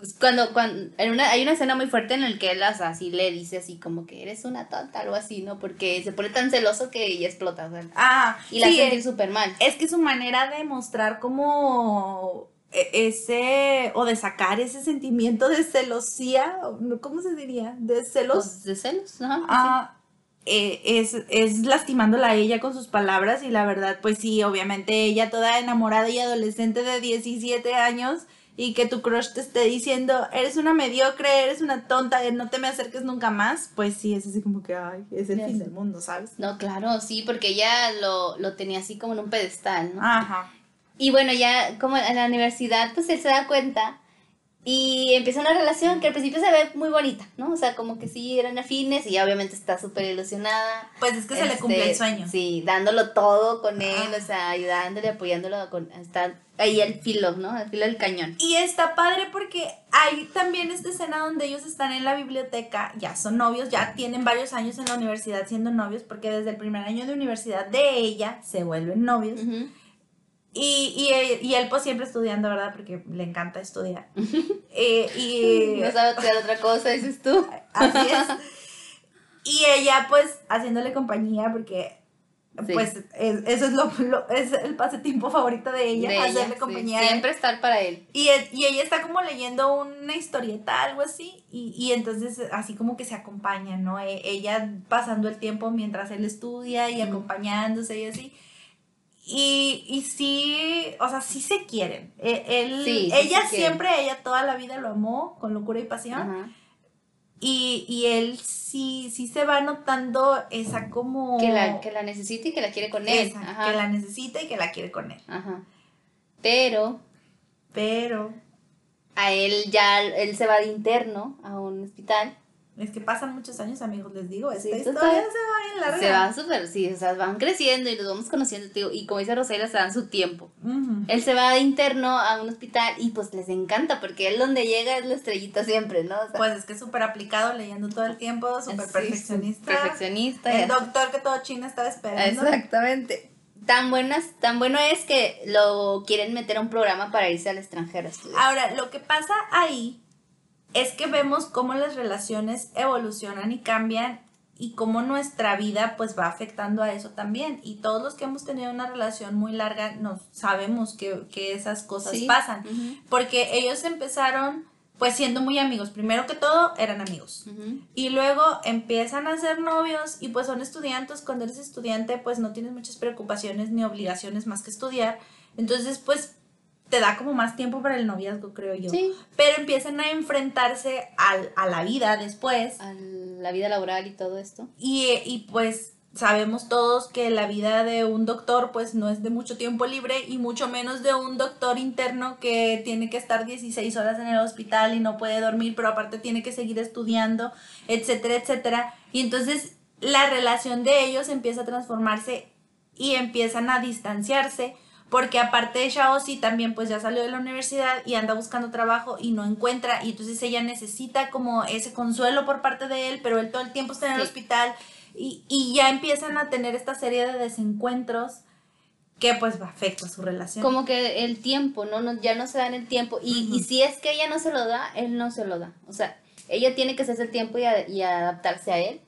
pues, cuando, cuando en una, hay una escena muy fuerte en la que él o sea, así le dice así como que eres una tonta, algo así, ¿no? Porque se pone tan celoso que ella explota, o sea, ah, y la sí, siente es, súper mal. es que su manera de mostrar como e- ese, o de sacar ese sentimiento de celosía, ¿cómo se diría? De celos. Pues, de celos, ajá. Ah, eh, es, es lastimándola a ella con sus palabras y la verdad, pues sí, obviamente ella toda enamorada y adolescente de 17 años y que tu crush te esté diciendo, eres una mediocre, eres una tonta, no te me acerques nunca más, pues sí, es así como que, ay, es el fin del mundo, ¿sabes? No, claro, sí, porque ella lo, lo tenía así como en un pedestal, ¿no? Ajá. Y bueno, ya como en la universidad, pues él se da cuenta y empieza una relación que al principio se ve muy bonita, ¿no? O sea, como que sí eran afines y ya obviamente está súper ilusionada. Pues es que se le Este, cumple el sueño. Sí, dándolo todo con él, Ah. o sea, ayudándole, apoyándolo, con, está ahí al filo, ¿no? Al filo del cañón. Y está padre porque hay también esta escena donde ellos están en la biblioteca, ya son novios, ya tienen varios años en la universidad siendo novios, porque desde el primer año de universidad de ella se vuelven novios. Y, y él pues siempre estudiando, ¿verdad? Porque le encanta estudiar. Eh, y No sabe hacer otra cosa, dices tú. así es. Y ella pues haciéndole compañía porque Sí. pues es- eso es, lo, lo- es el pasatiempo favorito de ella, De ella, hacerle sí, compañía. Siempre estar para él. Y, y ella está como leyendo una historieta, algo así, y, y entonces así como que se acompañan, ¿no? E- ella pasando el tiempo mientras él estudia y acompañándose y así. Y, y sí, o sea, sí se quieren. E- Él, Sí, sí ella se quieren. siempre, ella toda la vida lo amó con locura y pasión. Ajá. Y, y él sí, sí se va notando esa como... Que, la, que la necesita y que la quiere con él. esa, Ajá. que la necesita y que la quiere con él. Ajá. Pero Pero a él ya, él se va de interno a un hospital Es que pasan muchos años, amigos, les digo, esta Sí, historia se va en larga. Se va súper, sí, o sea, van creciendo y los vamos conociendo, digo, y como dice Rosario, se dan su tiempo. Él se va de interno a un hospital y pues les encanta porque él donde llega es la estrellita siempre, ¿no? O sea, Pues es que es súper aplicado, leyendo todo el tiempo, súper sí, perfeccionista. Perfeccionista. El doctor que todo China estaba esperando. Exactamente. Tan, buenas, tan bueno es que lo quieren meter a un programa para irse al extranjero a estudiar. Ahora, lo que pasa ahí es que vemos cómo las relaciones evolucionan y cambian y cómo nuestra vida pues va afectando a eso también. Y todos los que hemos tenido una relación muy larga nos sabemos que, que esas cosas Sí. pasan. Porque ellos empezaron pues siendo muy amigos. Primero que todo eran amigos. Y luego empiezan a ser novios y pues son estudiantes. Cuando eres estudiante pues no tienes muchas preocupaciones ni obligaciones más que estudiar. Entonces pues te da como más tiempo para el noviazgo, creo yo. Sí. Pero empiezan a enfrentarse al- a la vida después. A la vida laboral y todo esto. Y, y pues sabemos todos que la vida de un doctor pues no es de mucho tiempo libre y mucho menos de un doctor interno que tiene que estar 16 horas en el hospital y no puede dormir, pero aparte tiene que seguir estudiando, etcétera, etcétera. Y entonces la relación de ellos empieza a transformarse y empiezan a distanciarse. Porque aparte de Shaoxi también pues ya salió de la universidad y anda buscando trabajo y no encuentra y entonces ella necesita como ese consuelo por parte de él, pero él todo el tiempo está en el Sí. hospital y, y ya empiezan a tener esta serie de desencuentros que pues afecta su relación. Como que el tiempo, ¿no? no ya no se dan el tiempo. Y, y si es que ella no se lo da, él no se lo da. O sea, ella tiene que hacerse el tiempo y, a- y adaptarse a él.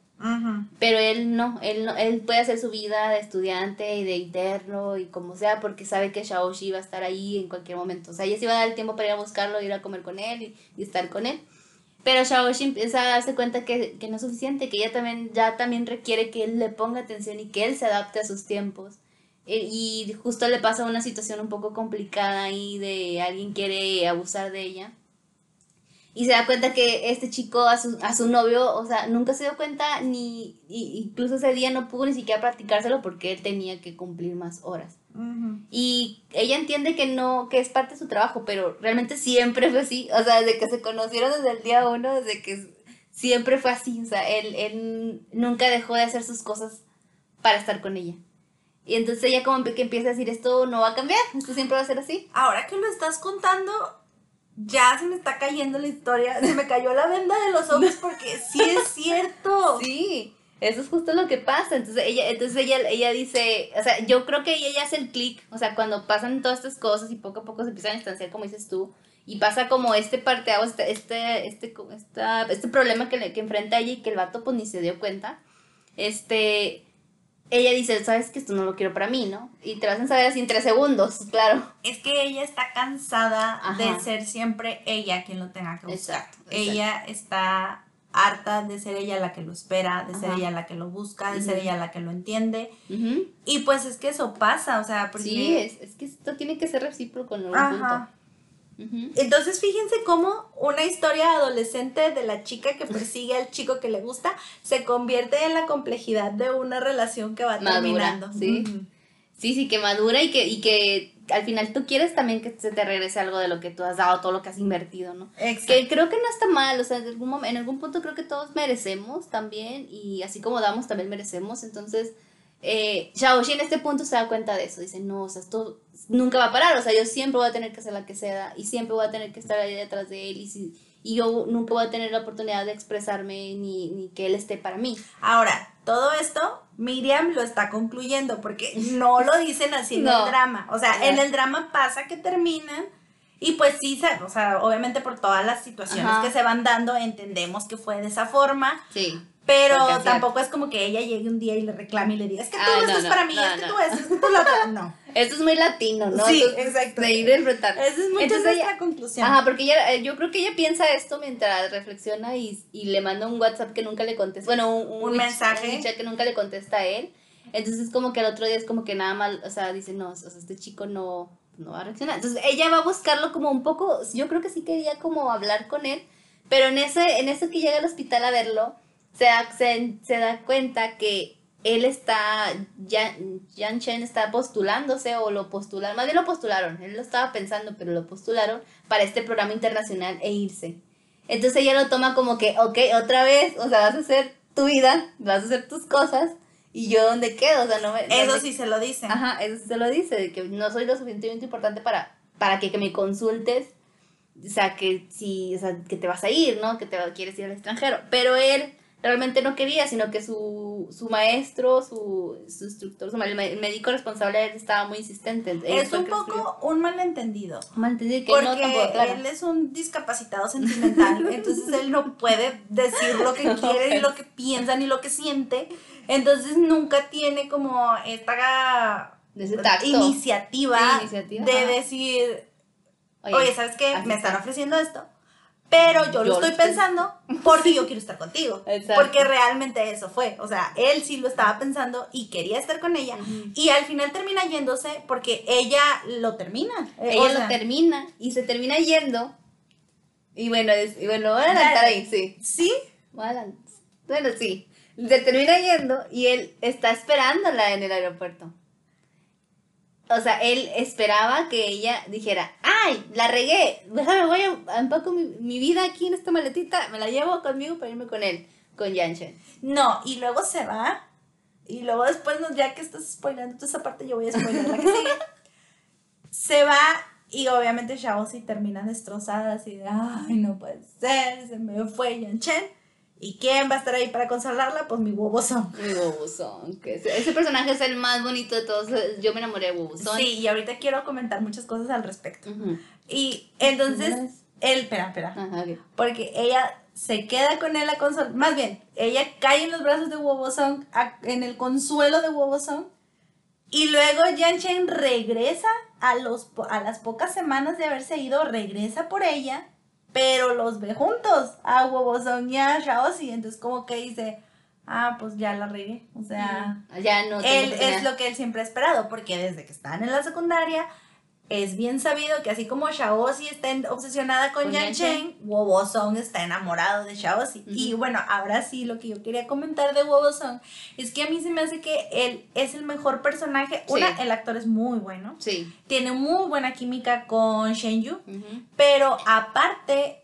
Pero él no, él no, él puede hacer su vida de estudiante y de interno y como sea, porque sabe que Shaoshi va a estar ahí en cualquier momento. O sea, ella se va a dar el tiempo para ir a buscarlo, ir a comer con él y, y estar con él. Pero Shaoshi empieza a darse cuenta que, que no es suficiente, que ella también, ya también requiere que él le ponga atención y que él se adapte a sus tiempos. E- Y justo le pasa una situación un poco complicada ahí de alguien quiere abusar de ella. Y se da cuenta que este chico a su, a su novio, o sea, nunca se dio cuenta ni, y- incluso ese día no pudo ni siquiera practicárselo porque él tenía que cumplir más horas. Y ella entiende que no, que es parte de su trabajo, pero realmente siempre fue así, o sea, desde que se conocieron desde el día uno, desde que siempre fue así, o sea, él, él nunca dejó de hacer sus cosas para estar con ella. Y entonces ella como que empieza a decir, esto no va a cambiar, esto siempre va a ser así. Ahora que lo estás contando, ya se me está cayendo la historia, se me cayó la venda de los ojos porque sí es cierto. Sí, eso es justo lo que pasa. Entonces ella, entonces ella, ella dice, o sea, yo creo que ella ya hace el clic, o sea, cuando pasan todas estas cosas y poco a poco se empiezan a distanciar, como dices tú, y pasa como este parteaguas, este, este, este, este problema que, que enfrenta ella y que el vato pues ni se dio cuenta, este, ella dice, sabes que esto no lo quiero para mí, ¿no? Y te lo hacen saber así en tres segundos, claro. Es que ella está cansada Ajá. de ser siempre ella quien lo tenga que buscar. Exacto, exacto. Ella está harta de ser ella la que lo espera, de ser ella la que lo busca, de ser ella la que lo entiende. Y pues es que eso pasa, o sea, porque... Sí, es, es que esto tiene que ser recíproco en algún Ajá. punto. Entonces fíjense cómo una historia adolescente de la chica que persigue al chico que le gusta se convierte en la complejidad de una relación que va Madura, terminando. sí. Sí, sí, que madura y que, y que al final tú quieres también que se te regrese algo de lo que tú has dado, todo lo que has invertido, ¿no? Exacto. Que creo que no está mal, o sea, en algún, en algún punto creo que todos merecemos también y así como damos también merecemos, entonces eh, Xiaoxi en este punto se da cuenta de eso, dice, no, o sea, esto nunca va a parar, o sea, yo siempre voy a tener que hacer la que sea y siempre voy a tener que estar ahí detrás de él y, si- y yo nunca voy a tener la oportunidad de expresarme ni, ni que él esté para mí. Ahora, todo esto Miriam lo está concluyendo porque no lo dicen así en No. el drama. O sea, en el drama pasa que terminan y pues sí, o sea, obviamente por todas las situaciones Ajá. que se van dando entendemos que fue de esa forma, Sí. Pero tampoco es como que ella llegue un día y le reclame y le diga, es que tú Ah, esto no, es no, para mí, no, es que tú esto, es que tú lo otro. No. Esto es muy latino, ¿no? Sí, Entonces, exacto. De ir a disfrutar. Esa es mucha Entonces nuestra ella- conclusión. Ajá, porque ella, eh, yo creo que ella piensa esto mientras reflexiona y, y le manda un WhatsApp que nunca le contesta. Bueno, un, Un wich- mensaje. un WeChat que nunca le contesta a él. Entonces es como que al otro día es como que nada mal, o sea, dice, no, o sea, este chico no, no va a reaccionar. Entonces ella va a buscarlo como un poco, yo creo que sí quería como hablar con él, pero en ese, en eso que llega al hospital a verlo, se da, se, se da cuenta que él está, Yan, Yan Chen está postulándose o lo postularon, más bien lo postularon, él lo estaba pensando, pero lo postularon para este programa internacional e irse. Entonces ella lo toma como que, ok, otra vez, o sea, vas a hacer tu vida, vas a hacer tus cosas, y yo dónde quedo, o sea, no me... Eso no me- sí se lo dice. Ajá, eso se lo dice, de que no soy lo suficientemente importante para, para que, que me consultes, o sea, que si, o sea, que te vas a ir, ¿no? Que te quieres ir al extranjero. Pero él realmente no quería, sino que su, su maestro, su, su instructor, su el médico responsable estaba muy insistente. Es un escribió. poco un malentendido. Malentendí que Porque no tampoco, claro. él es un discapacitado sentimental, entonces él no puede decir lo que quiere, ni lo que piensa, ni lo que siente. Entonces nunca tiene como esta iniciativa, Sí, iniciativa, de ajá. decir, oye, ¿sabes qué? Me está. están ofreciendo esto, pero yo, Yo lo estoy estoy- pensando porque yo quiero estar contigo. Exacto. Porque realmente eso fue. O sea, él sí lo estaba pensando y quería estar con ella. Y al final termina yéndose porque ella lo termina. Eh, o Ella sea, lo termina y se termina yendo. Y bueno, es, y bueno, voy a adelantar ahí, sí. Sí. Bueno, sí. Se termina yendo y él está esperándola en el aeropuerto. O sea, él esperaba que ella dijera, ¡ay! La regué. Déjame, voy a empaco mi, mi vida aquí en esta maletita. Me la llevo conmigo para irme con él, con Yanshen. No, y luego se va. Y luego después, ya que estás spoilando toda esa parte, yo voy a spoiler la que sigue. se va y obviamente Shaoxi termina destrozada así de, ay, no puede ser, se me fue Yan Chen. ¿Y quién va a estar ahí para consolarla? Pues mi huevozón. Mi Bobuzón. Que ese, ese personaje es el más bonito de todos. Yo me enamoré de Bobuzón. Sí, y ahorita quiero comentar muchas cosas al respecto. Y entonces, él, espera, espera. Ajá, ok. Porque ella se queda con él a consolar. Más bien, ella cae en los brazos de a- en el consuelo de Wobosong. Y luego Yan Chen regresa a, los, a las pocas semanas de haberse ido, regresa por ella, pero los ve juntos a Wobosong y a Shaoxi. Entonces, como que dice, ah, pues ya la regué. O sea, Ya no. él es lo que él siempre ha esperado, porque desde que están en la secundaria es bien sabido que así como Shaoxi está obsesionada con, Con Yan Chen, Wobosong está enamorado de Shaoxi. Y bueno, ahora sí, lo que yo quería comentar de Wobosong es que a mí se me hace que él es el mejor personaje. Sí. Una, el actor es muy bueno, Sí. tiene muy buena química con Shenyu, Ujú. pero aparte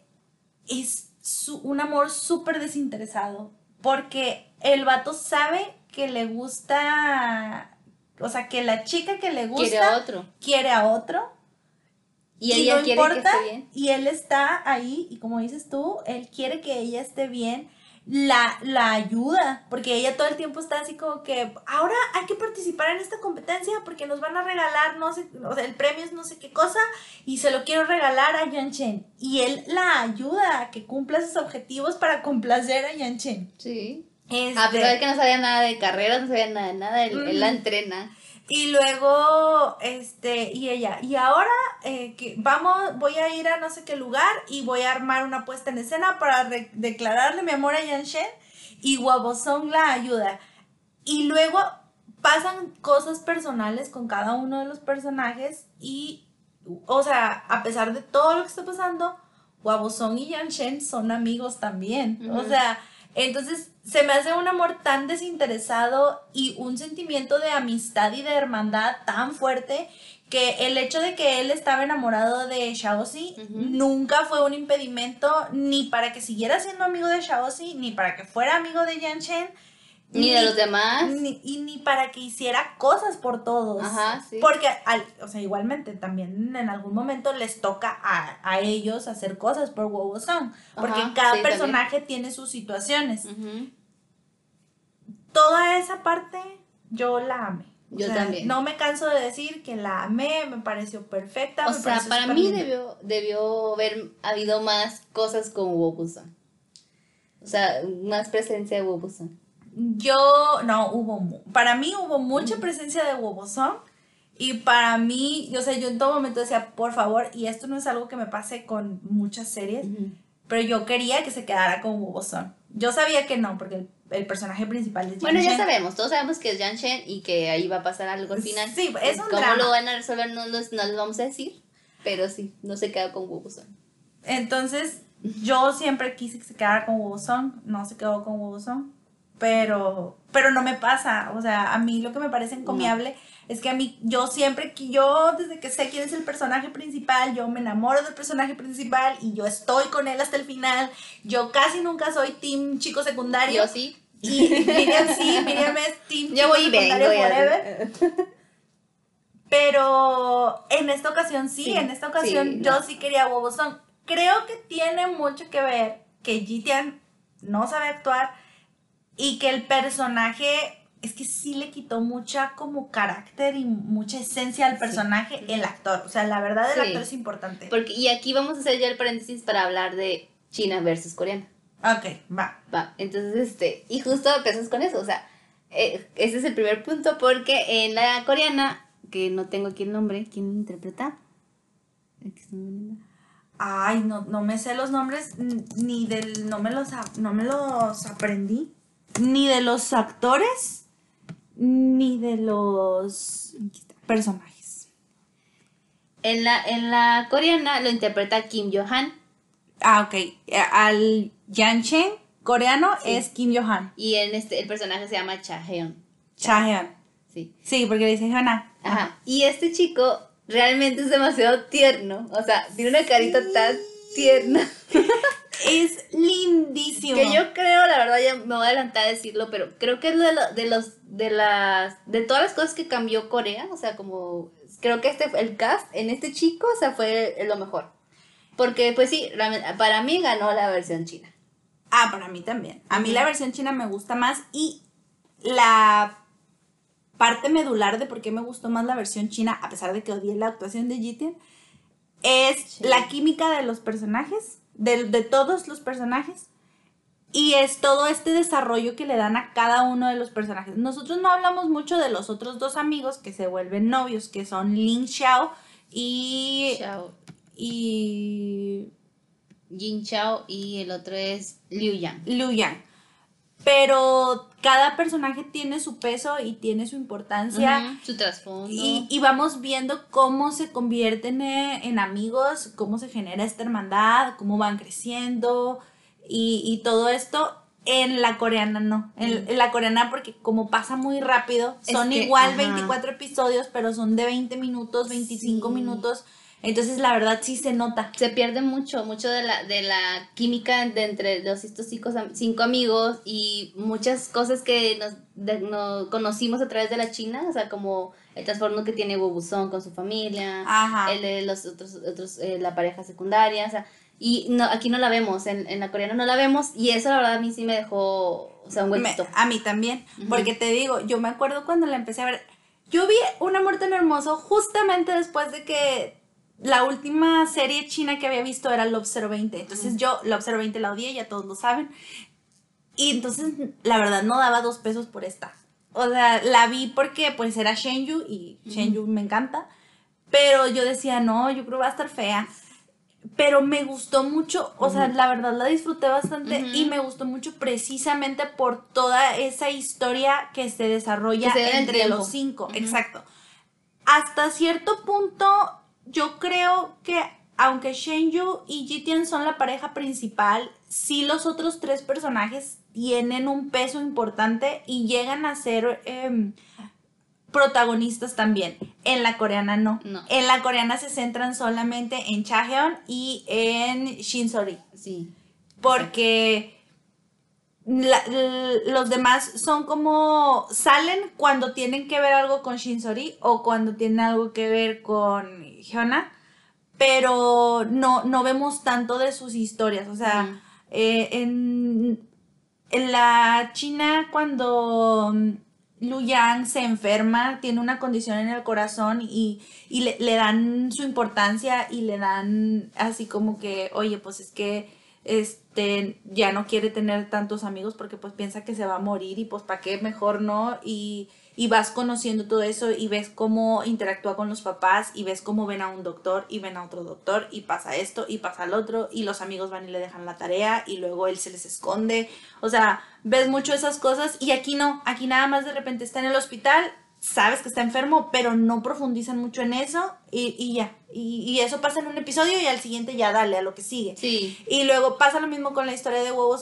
es su- un amor súper desinteresado. Porque el vato sabe que le gusta. O sea, que la chica que le gusta Quiere a otro. quiere a otro. Y ella no quiere importa. que esté bien. Y él está ahí. Y como dices tú, él quiere que ella esté bien. La, la ayuda. Porque ella todo el tiempo está así como que. Ahora hay que participar en esta competencia. Porque nos van a regalar no sé. O sea, el premio es no sé qué cosa. Y se lo quiero regalar a Yan Chen. Y él la ayuda a que cumpla sus objetivos para complacer a Yan Chen. Sí. Este, A pesar de que no sabía nada de carreras, no sabía nada de nada, él, él la entrena. Y luego, este, y ella, y ahora eh, que vamos, voy a ir a no sé qué lugar y voy a armar una puesta en escena para declararle mi amor a Yan Shen y Wabosong la ayuda. Y luego pasan cosas personales con cada uno de los personajes y, o sea, a pesar de todo lo que está pasando, Wabosong y Yan Shen son amigos también. O sea, entonces se me hace un amor tan desinteresado y un sentimiento de amistad y de hermandad tan fuerte que el hecho de que él estaba enamorado de Shaoxi Ujú. nunca fue un impedimento ni para que siguiera siendo amigo de Shaoxi, ni para que fuera amigo de Yan Chen, Ni de los demás. ni- y ni para que hiciera cosas por todos. Ajá, sí. Porque, al- o sea, igualmente también en algún momento les toca a, a ellos hacer cosas por Wobosong. Porque Ajá, cada sí, personaje tiene sus situaciones. Toda esa parte yo la amé. O Yo sea, también. No me canso de decir que la amé, me pareció perfecta. O me sea, para mí debió, debió haber habido más cosas con Wobusan. O sea, más presencia de Wobusan. Yo, no, hubo, para mí hubo mucha presencia de Wobosong y para mí, o sea, yo en todo momento decía, por favor, y esto no es algo que me pase con muchas series, pero yo quería que se quedara con Wobosong. Yo sabía que no, porque el, el personaje principal es Jan Bueno, ya sabemos, todos sabemos que es Yan Shen y que ahí va a pasar algo al final. Sí, es un ¿Cómo drama. lo van a resolver? No, los- no les vamos a decir. Pero sí, no se queda con Wobusan. Entonces, yo siempre quise que se quedara con Wobosong, no se quedó con Wobosong. Pero, pero no me pasa. O sea, a mí lo que me parece encomiable es que a mí, yo siempre, yo desde que sé quién es el personaje principal, yo me enamoro del personaje principal y yo estoy con él hasta el final. Yo casi nunca soy team chico secundario. Yo sí. Y Miriam sí, Miriam es team Yo chico voy y secundario vengo. sé. Pero en esta ocasión sí, Sí, en esta ocasión sí, yo no. sí quería Wobosong. Creo que tiene mucho que ver que Jitian no sabe actuar y que el personaje es que sí le quitó mucha como carácter y mucha esencia al personaje el actor. O sea, la verdad el Sí. actor es importante. Porque, y aquí vamos a hacer ya el paréntesis para hablar de China versus Coreana. Ok, va. Va, entonces, este, y justo empezas con eso, o sea, eh, ese es el primer punto porque en la coreana, que no tengo aquí el nombre, ¿quién lo interpreta? Ay, no, no me sé los nombres ni del. No me los, no me los aprendí. Ni de los actores, ni de los personajes. En la, en la coreana lo interpreta Kim Yo-han Ah, ok. Eh, Al Yan Chen coreano Sí. es Kim Yo-han. y en este, el personaje se llama Cha Heon. Chaeon. Sí. Sí, porque le dice Hyuna. Ajá. Y este chico realmente es demasiado tierno, o sea, tiene una carita tan tierna. Es lindísimo. Que yo creo, la verdad, ya me voy a adelantar a decirlo, pero creo que es de, lo- de los, de las, de todas las cosas que cambió Corea, o sea, como, creo que este, el cast en este chico, o sea, fue lo mejor. Porque, pues sí, para mí ganó la versión china. Ah, para mí también. A mí la versión china me gusta más y la parte medular de por qué me gustó más la versión china, a pesar de que odié la actuación de Jitian, es Sí. la química de los personajes, de, de todos los personajes. Y es todo este desarrollo que le dan a cada uno de los personajes. Nosotros no hablamos mucho de los otros dos amigos que se vuelven novios, que son Lin Xiao y... Chao. y Jin Chao y el otro es Liu Yang. Liu Yang. Pero cada personaje tiene su peso y tiene su importancia. Su trasfondo. Y, y vamos viendo cómo se convierten eh, en amigos, cómo se genera esta hermandad, cómo van creciendo y, y todo esto. En la coreana no. En, en la coreana porque como pasa muy rápido, Es son que, igual ajá. 24 episodios, pero son de 20 minutos, 25 Sí. minutos. Entonces la verdad sí se nota. se pierde mucho, mucho de la, de la química de entre los estos cinco, cinco amigos y muchas cosas que nos, de- no- conocimos a través de la China, o sea, como el trastorno que tiene Bobuzón con su familia, Ajá. el de los otros, otros eh, la pareja secundaria, o sea, y no, aquí no la vemos, en, en la coreana no la vemos, y eso la verdad a mí sí me dejó, o sea, un Me- huequito. a mí también, Ujú. porque te digo, yo me acuerdo cuando la empecé a ver, yo vi Un amor tan hermoso justamente después de que la última serie china que había visto era Love 020, entonces yo Love 020 la odié, ya todos lo saben, y entonces la verdad no daba dos pesos por esta, o sea, la vi porque pues era Shenyu y Shenyu me encanta, pero yo decía, no, yo creo que va a estar fea. Pero me gustó mucho, o sea, la verdad la disfruté bastante y me gustó mucho precisamente por toda esa historia que se desarrolla Que se entre los cinco. Exacto. Hasta cierto punto, yo creo que aunque Shenju y Jitian son la pareja principal, sí los otros tres personajes tienen un peso importante y llegan a ser em, protagonistas también. En la coreana no. No. En la coreana se centran solamente en Chaehyun y en Shinsori. Sí. Porque la- los demás son como salen cuando tienen que ver algo con Shinsori o cuando tienen algo que ver con Hyuna, pero no, no vemos tanto de sus historias. O sea, eh, en, en la China cuando mm, Lu Yang se enferma, tiene una condición en el corazón y, y le, le dan su importancia y le dan así como que, oye, pues es que este ya no quiere tener tantos amigos porque pues piensa que se va a morir y pues para qué mejor no. Y, y vas conociendo todo eso y ves cómo interactúa con los papás y ves cómo ven a un doctor y ven a otro doctor y pasa esto y pasa el otro y los amigos van y le dejan la tarea y luego él se les esconde. O sea ves mucho esas cosas y aquí no aquí nada más de repente está en el hospital sabes que está enfermo pero no profundizan mucho en eso y, y ya y, y eso pasa en un episodio y al siguiente ya dale a lo que sigue Sí. y luego pasa lo mismo con la historia de Huevo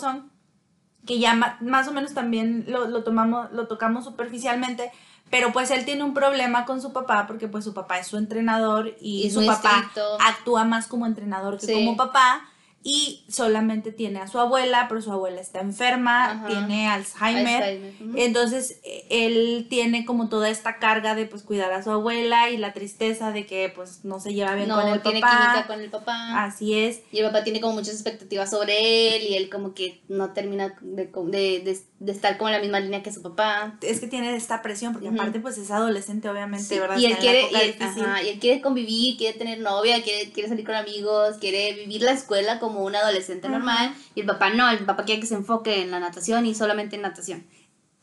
que ya ma- más o menos también lo, lo tomamos, lo tocamos superficialmente, pero pues él tiene un problema con su papá porque pues su papá es su entrenador y, su papá estricto. actúa más como entrenador que Sí. como papá y solamente tiene a su abuela, pero su abuela está enferma, Ajá. tiene Alzheimer. Entonces eh, él tiene como toda esta carga de pues cuidar a su abuela y la tristeza de que pues no se lleva bien no con el tiene papá. química con el papá. Así es. Y el papá tiene como muchas expectativas sobre él y él como que no termina de, de, de- de estar como en la misma línea que su papá. Es que tiene esta presión porque aparte pues es adolescente obviamente, Sí, ¿verdad? Y él Está quiere, y él, ajá, y él quiere convivir, quiere tener novia, quiere, quiere salir con amigos, quiere vivir la escuela como un adolescente normal. Y el papá no, el papá quiere que se enfoque en la natación y solamente en natación.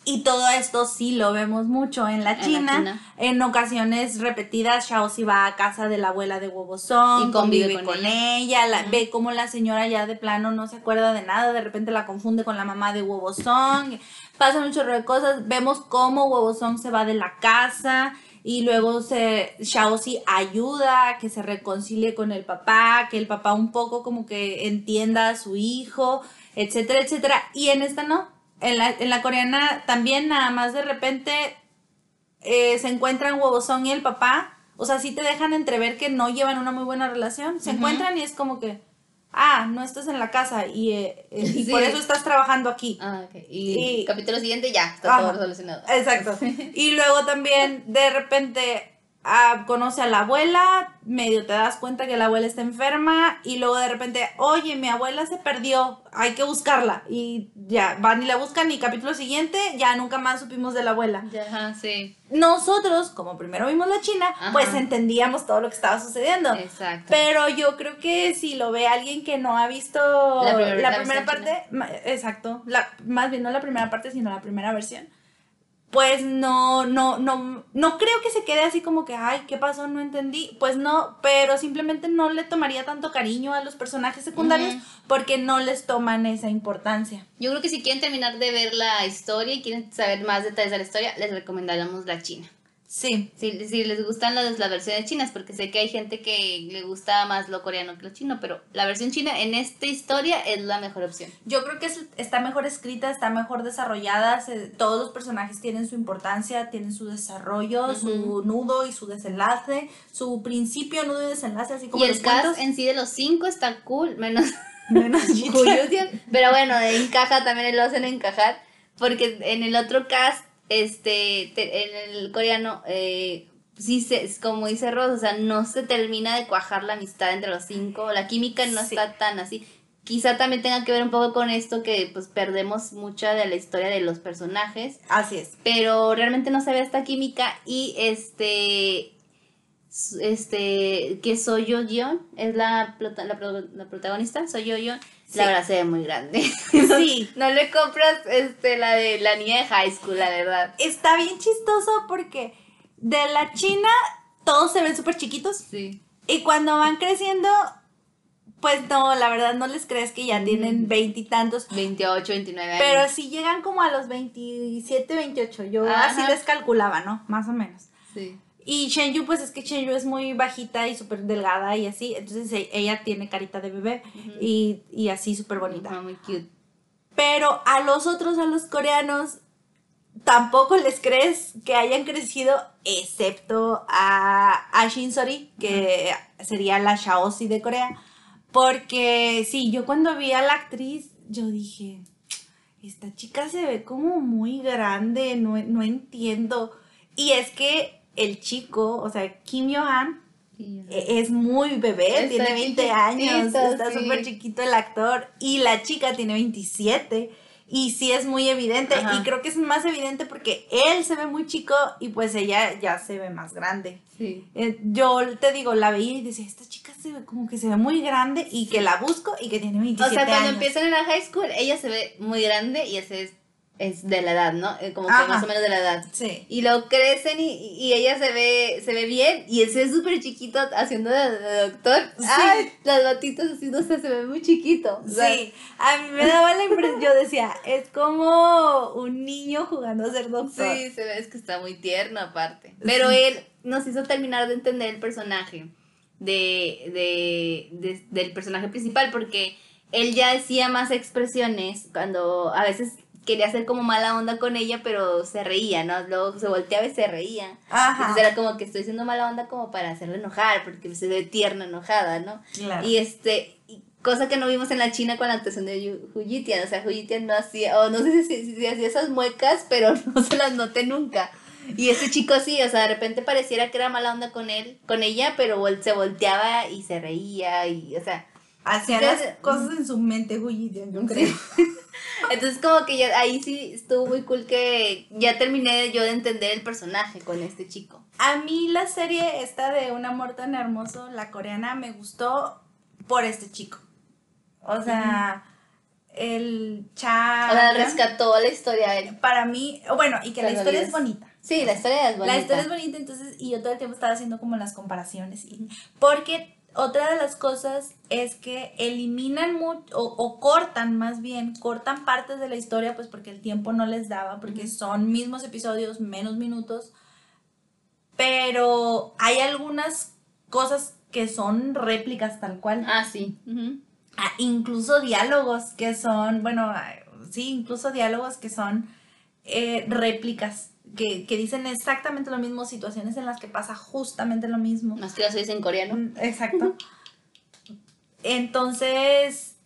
Y todo esto sí lo vemos mucho en la En la China. China. En ocasiones repetidas, Shaoxi va a casa de la abuela de Wobosong, Y convive convive con con, ella. ella, la, Ujú. ve como la señora ya de plano no se acuerda de nada, de repente la confunde con la mamá de Wobosong. Pasan un chorro de cosas. Vemos cómo Wobosong se va de la casa y luego se Shaoxi ayuda a que se reconcilie con el papá, que el papá un poco como que entienda a su hijo, etcétera, etcétera. Y en esta no. En la, en la coreana también nada más de repente eh, se encuentran Wobosong y el papá. O sea, sí te dejan entrever que no llevan una muy buena relación. Se encuentran y es como que, ah, no estás en la casa y, eh, eh, y Sí. por eso estás trabajando aquí. Ah, ok. Y, Y- capítulo siguiente ya, está todo Ajá. resolucionado. Exacto. Y luego también de repente ah, conoce a la abuela, medio te das cuenta que la abuela está enferma y luego de repente, oye, mi abuela se perdió, hay que buscarla. Y ya, van y la buscan y capítulo siguiente ya nunca más supimos de la abuela. Ajá, sí. Nosotros, como primero vimos la China, Ajá. pues entendíamos todo lo que estaba sucediendo. Exacto. Pero yo creo que si lo ve alguien que no ha visto La la, primera- la primera versión parte, exacto, la, más bien no la primera parte, sino la primera versión, pues no, no, no, no creo que se quede así como que, ay, ¿qué pasó? No entendí. Pues no, pero simplemente no le tomaría tanto cariño a los personajes secundarios porque no les toman esa importancia. Yo creo que si quieren terminar de ver la historia y quieren saber más detalles de la historia, les recomendaríamos la China. Sí, Si, si les gustan las, las versiones chinas, porque sé que hay gente que le gusta más lo coreano que lo chino, pero la versión china en esta historia es la mejor opción. Yo creo que es- está mejor escrita, está mejor desarrollada, se- todos los personajes tienen su importancia, tienen su desarrollo, su nudo y su desenlace, su principio, nudo y desenlace, así como y el los cast en sí de los cinco está cool, menos Menos pero bueno, encaja, también lo hacen encajar, porque en el otro cast, este, te- en el coreano, eh, sí, se, como dice Ross, o sea, no se termina de cuajar la amistad entre los cinco, la química no Sí. está tan así. Quizá también tenga que ver un poco con esto que pues perdemos mucha de la historia de los personajes, Así es. pero realmente no se ve esta química y este este que soy yo Yeon es la, la, pro- la protagonista soy yo Sí. La verdad se ve muy grande Sí. no le compras este la de la niña de high school la verdad Está bien chistoso porque de la China todos se ven súper chiquitos sí y cuando van creciendo, pues no, la verdad no les crees que ya tienen veintitantos. 28 29 años Pero si llegan como a los 27, 28, yo Ajá. así les calculaba, ¿no? Más o menos. sí Y Shenyu, pues es que Shenyu es muy bajita y súper delgada y así, entonces e- ella tiene carita de bebé y, y así súper bonita. Muy cute Pero a los otros, a los coreanos, tampoco les crees que hayan crecido, excepto a, a Shinsori, que sería la Shaoxi de Corea. Porque sí, yo cuando vi a la actriz, yo dije, esta chica se ve como muy grande, no, no entiendo. Y es que el chico, o sea, Kim Yo-han, e- es muy bebé, Está tiene 20 años, está sí. súper chiquito el actor y la chica tiene 27 y sí es muy evidente Ajá. y creo que es más evidente porque él se ve muy chico y pues ella ya se ve más grande. sí Eh, yo te digo, la veía y decía, esta chica se ve como que se ve muy grande y que la busco y que tiene 27 o sea cuando años. empiezan en la high school ella se ve muy grande y ese es, es de la edad no Eh, como que Ajá. más o menos de la edad Sí. Y luego crecen y, y ella se ve, se ve bien y él se ve súper chiquito haciendo de, de doctor. Sí. Ay, las batitas así, no sé, se ve muy chiquito. O sea, Sí, a mí me daba la impresión, yo decía, es como un niño jugando a ser doctor. Sí, se ve, es que está muy tierno aparte. Pero él nos hizo terminar de entender el personaje de, de, de- del personaje principal porque él ya decía más expresiones cuando a veces quería hacer como mala onda con ella, pero se reía, ¿no? Luego se volteaba y se reía. Ajá. Entonces era como que estoy haciendo mala onda como para hacerla enojar, porque se ve tierna, enojada, ¿no? Claro. Y este, cosa que no vimos en la China con la actuación de Huyitian, o sea, Huyitian no hacía, o no sé si, si- si hacía esas muecas, pero no se las noté nunca. Y este chico sí, o sea, de repente pareciera que era mala onda con él, con ella, pero vol- se volteaba y se reía y, o sea, Hacía Ya las cosas en su mente, güey, yo creo. entonces como que ya ahí sí estuvo muy cool que ya terminé yo de entender el personaje con este chico. A mí la serie esta de Un amor tan hermoso, la coreana, me gustó por este chico. O sea, el cha... O sea, rescató la historia de él. Para mí, bueno, y que la historia es bonita. Sí, la historia es bonita. La historia es bonita, entonces, y yo todo el tiempo estaba haciendo como las comparaciones. Y, porque otra de las cosas es que eliminan mucho, o, o cortan más bien, cortan partes de la historia, pues porque el tiempo no les daba, porque son mismos episodios, menos minutos. Pero hay algunas cosas que son réplicas tal cual. Ah, sí. Ah, incluso diálogos que son, bueno, sí, incluso diálogos que son eh, réplicas, que, que dicen exactamente lo mismo, situaciones en las que pasa justamente lo mismo. Más que lo soy en coreano. Mm, Exacto. Entonces,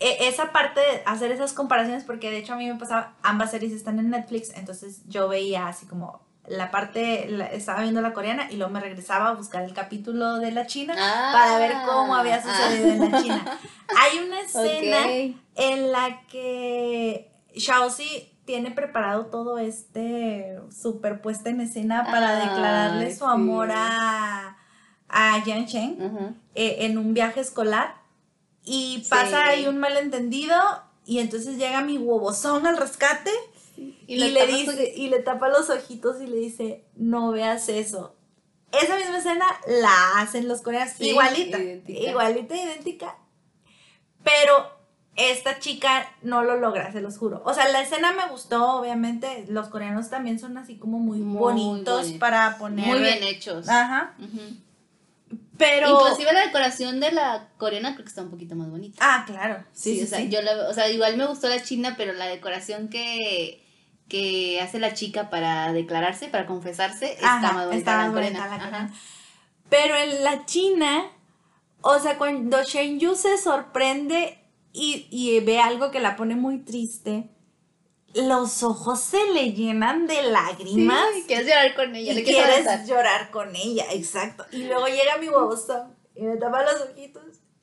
e- esa parte de hacer esas comparaciones, porque de hecho a mí me pasaba, ambas series están en Netflix, entonces yo veía así como la parte, la- estaba viendo la coreana y luego me regresaba a buscar el capítulo de la china Ah. para ver cómo había sucedido en la Ah. china. Hay una escena en la que Shaoxi tiene preparado todo este super puesta en escena para Ay, declararle su sí. amor a, a Yang Chen Ajá. eh, en un viaje escolar y Sí. pasa ahí un malentendido y entonces llega mi huevozón al rescate y, le dice y le tapa los ojitos y le dice no veas eso esa misma escena la hacen los coreanos igualita idéntica. igualita idéntica pero esta chica no lo logra, se los juro. O sea, la escena me gustó, obviamente. Los coreanos también son así como muy, Muy bonitos bonito. para poner. Muy bien hechos. Ajá. Pero. Inclusive la decoración de la coreana creo que está un poquito más bonita. Ah, claro. Sí, Sí, sí, o sea, sí. yo la, o sea, igual me gustó la china, pero la decoración que, que hace la chica para declararse, para confesarse, está más bonita está la bonita coreana. la coreana. Pero en la China, o sea, cuando Shenyu se sorprende y, y ve algo que la pone muy triste, los ojos se le llenan de lágrimas. Sí, quieres llorar con ella, y quieres llorar con ella, exacto. Y luego llega mi babosón y me tapa los ojitos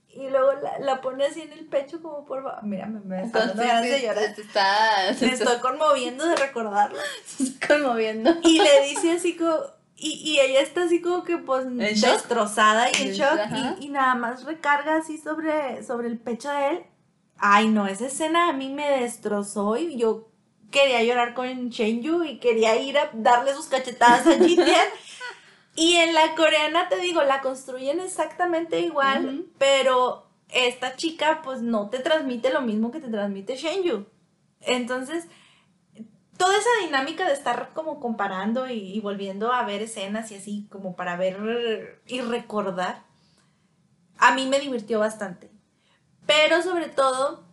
y luego la, la pone así en el pecho como por... fa- Mira, me, me está dando ganas de llorar. te está, te Me estoy conmoviendo de recordarlo. conmoviendo. Y le dice así como... Y, y ella está así como que pues ¿En shock? destrozada y en shock ajá. y, y nada más recarga así sobre, sobre el pecho de él. Ay no, esa escena a mí me destrozó y yo quería llorar con Shenyu y quería ir a darle sus cachetadas a Jitian. y en la coreana te digo, la construyen exactamente igual, pero esta chica pues no te transmite lo mismo que te transmite Shenyu. Entonces, toda esa dinámica de estar como comparando y, y volviendo a ver escenas y así como para ver y recordar, a mí me divirtió bastante. Pero sobre todo,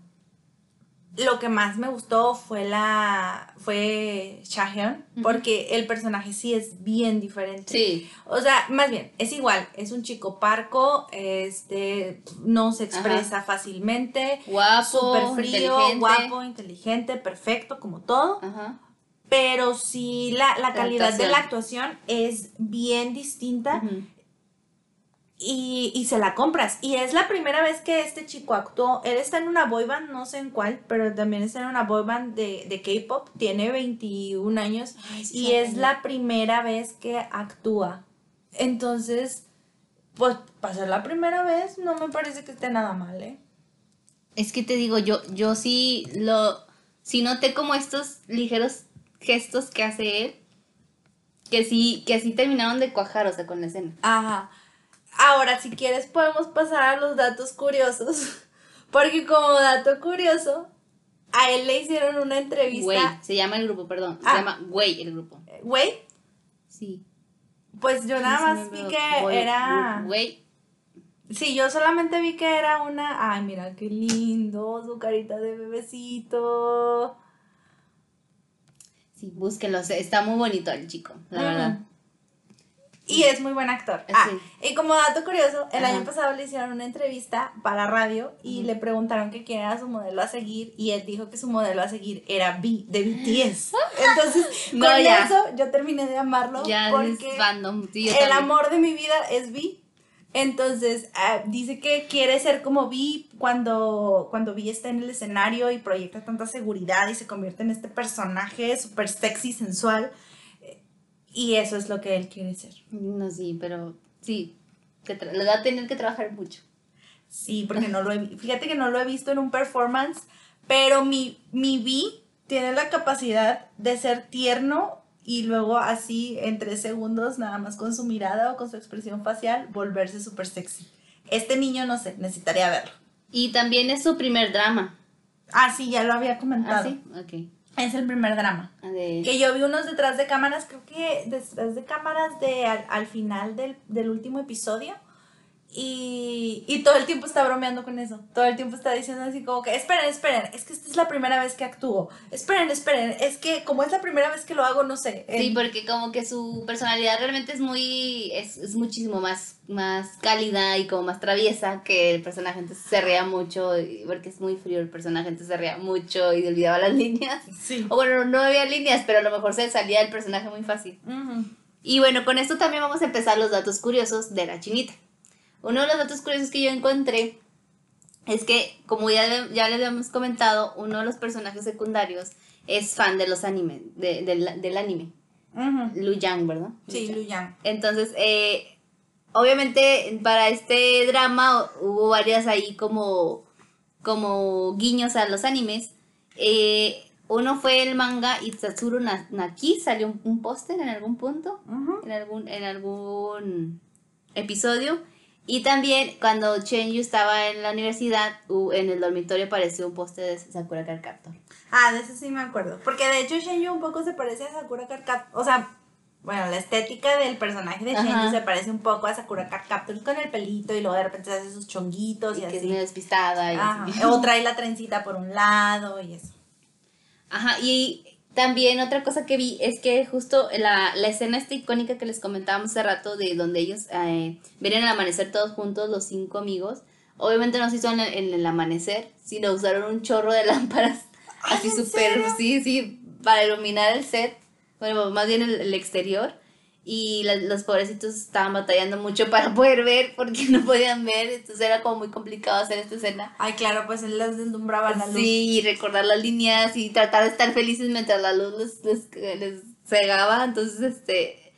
lo que más me gustó fue la fue Shahyun, Ujú. porque el personaje sí es bien diferente. Sí, O sea, más bien, es igual, es un chico parco, este, no se expresa fácilmente, guapo, súper frío, inteligente. guapo, inteligente, perfecto, como todo. Ajá. Pero sí, la, la La calidad de la actuación es bien distinta Ujú. Y, y se la compras. Y es la primera vez que este chico actuó. Él está en una boy band, no sé en cuál, pero también está en una boy band de, de K-pop. Tiene 21 años Ay, sí, y es la primera vez que actúa. Entonces, pues para ser la primera vez, no me parece que esté nada mal, ¿eh? Es que te digo, yo, yo sí lo, sí noté como estos ligeros gestos que hace él, que sí, que así terminaron de cuajar, o sea, con la escena. Ajá. Ahora, si quieres, podemos pasar a los datos curiosos. Porque como dato curioso, a él le hicieron una Güey, entrevista. se llama el grupo, perdón, se Ah. llama Güey el grupo. Güey, Sí. pues yo nada más vi que Güey, era. Güey, Sí, yo solamente vi que era una. Ay, mira qué lindo, su carita de bebecito. Sí, búsquenlo, está muy bonito el chico, la verdad. Y es muy buen actor. Ah, y como dato curioso, el año pasado le hicieron una entrevista para radio y le preguntaron que quién era su modelo a seguir y él dijo que su modelo a seguir era B, de BTS. Entonces, con eso yo terminé de amarlo porque el amor de mi vida es B. Entonces, ah, dice que quiere ser como Vi cuando, cuando Vi está en el escenario y proyecta tanta seguridad y se convierte en este personaje súper sexy, sensual. Y eso es lo que él quiere ser. No, sí, pero sí, que le va a tener que trabajar mucho. Sí, porque no lo he Fíjate que no lo he visto en un performance, pero mi, mi Vi tiene la capacidad de ser tierno y luego así en tres segundos, nada más con su mirada o con su expresión facial, volverse súper sexy. Este niño, no sé, necesitaría verlo. Y también es su primer drama. Ah, sí, ya lo había comentado. Ah, sí, ok. Es el primer drama. Que yo vi unos detrás de cámaras, creo que detrás de cámaras de al, final del, del último episodio y, y, todo el tiempo está bromeando con eso. Todo el tiempo está diciendo así como que, esperen, esperen, es que esta es la primera vez que actúo. Esperen, esperen, es que como es la primera vez que lo hago, no sé. Sí, porque como que su personalidad realmente es muy, es, es, muchísimo más, más cálida y como más traviesa que el personaje. Entonces se ría mucho, porque es muy frío el personaje, entonces se ría mucho y olvidaba las líneas. Sí. O bueno, no había líneas, pero a lo mejor se salía el personaje muy fácil. Y bueno, con esto también vamos a empezar los datos curiosos de la chinita. Uno de los datos curiosos que yo encontré es que, como ya, ya les habíamos comentado, uno de los personajes secundarios es fan de los animes, del anime. Lu Yang, ¿verdad? Sí, Lu Yang. Entonces, eh, obviamente para este drama hubo varias ahí como, como guiños a los animes. Eh, uno fue el manga Itsatsuru Naki, salió un, póster en algún punto, en, algún, en algún episodio. Y también cuando Chen estaba en la universidad, en el dormitorio apareció un poste de Sakura Card Ah, de eso sí me acuerdo. Porque de hecho Chen un poco se parece a Sakura Card O sea, bueno, la estética del personaje de Chen se parece un poco a Sakura Card con el pelito y luego de repente se hace sus chonguitos y, y que es medio despistada. Y así. O trae la trencita por un lado y eso. Ajá, y también otra cosa que vi es que justo la, la escena esta icónica que les comentábamos hace rato de donde ellos eh, vienen al amanecer todos juntos, los cinco amigos, obviamente no se hizo en el, amanecer, sino usaron un chorro de lámparas así súper, sí, sí, para iluminar el set, bueno, más bien el exterior y los pobrecitos estaban batallando mucho para poder ver porque no podían ver, entonces era como muy complicado hacer esta escena. Ay, claro, pues él les deslumbraba la luz. Sí, y recordar las líneas y tratar de estar felices mientras la luz les, les, cegaba, entonces este,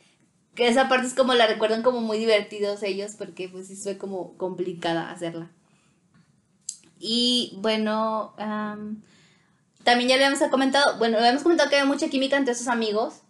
que esa parte es como la recuerdan como muy divertidos ellos porque pues sí fue como complicada hacerla. Y bueno, también ya le habíamos comentado, bueno, le habíamos comentado que había mucha química entre esos amigos,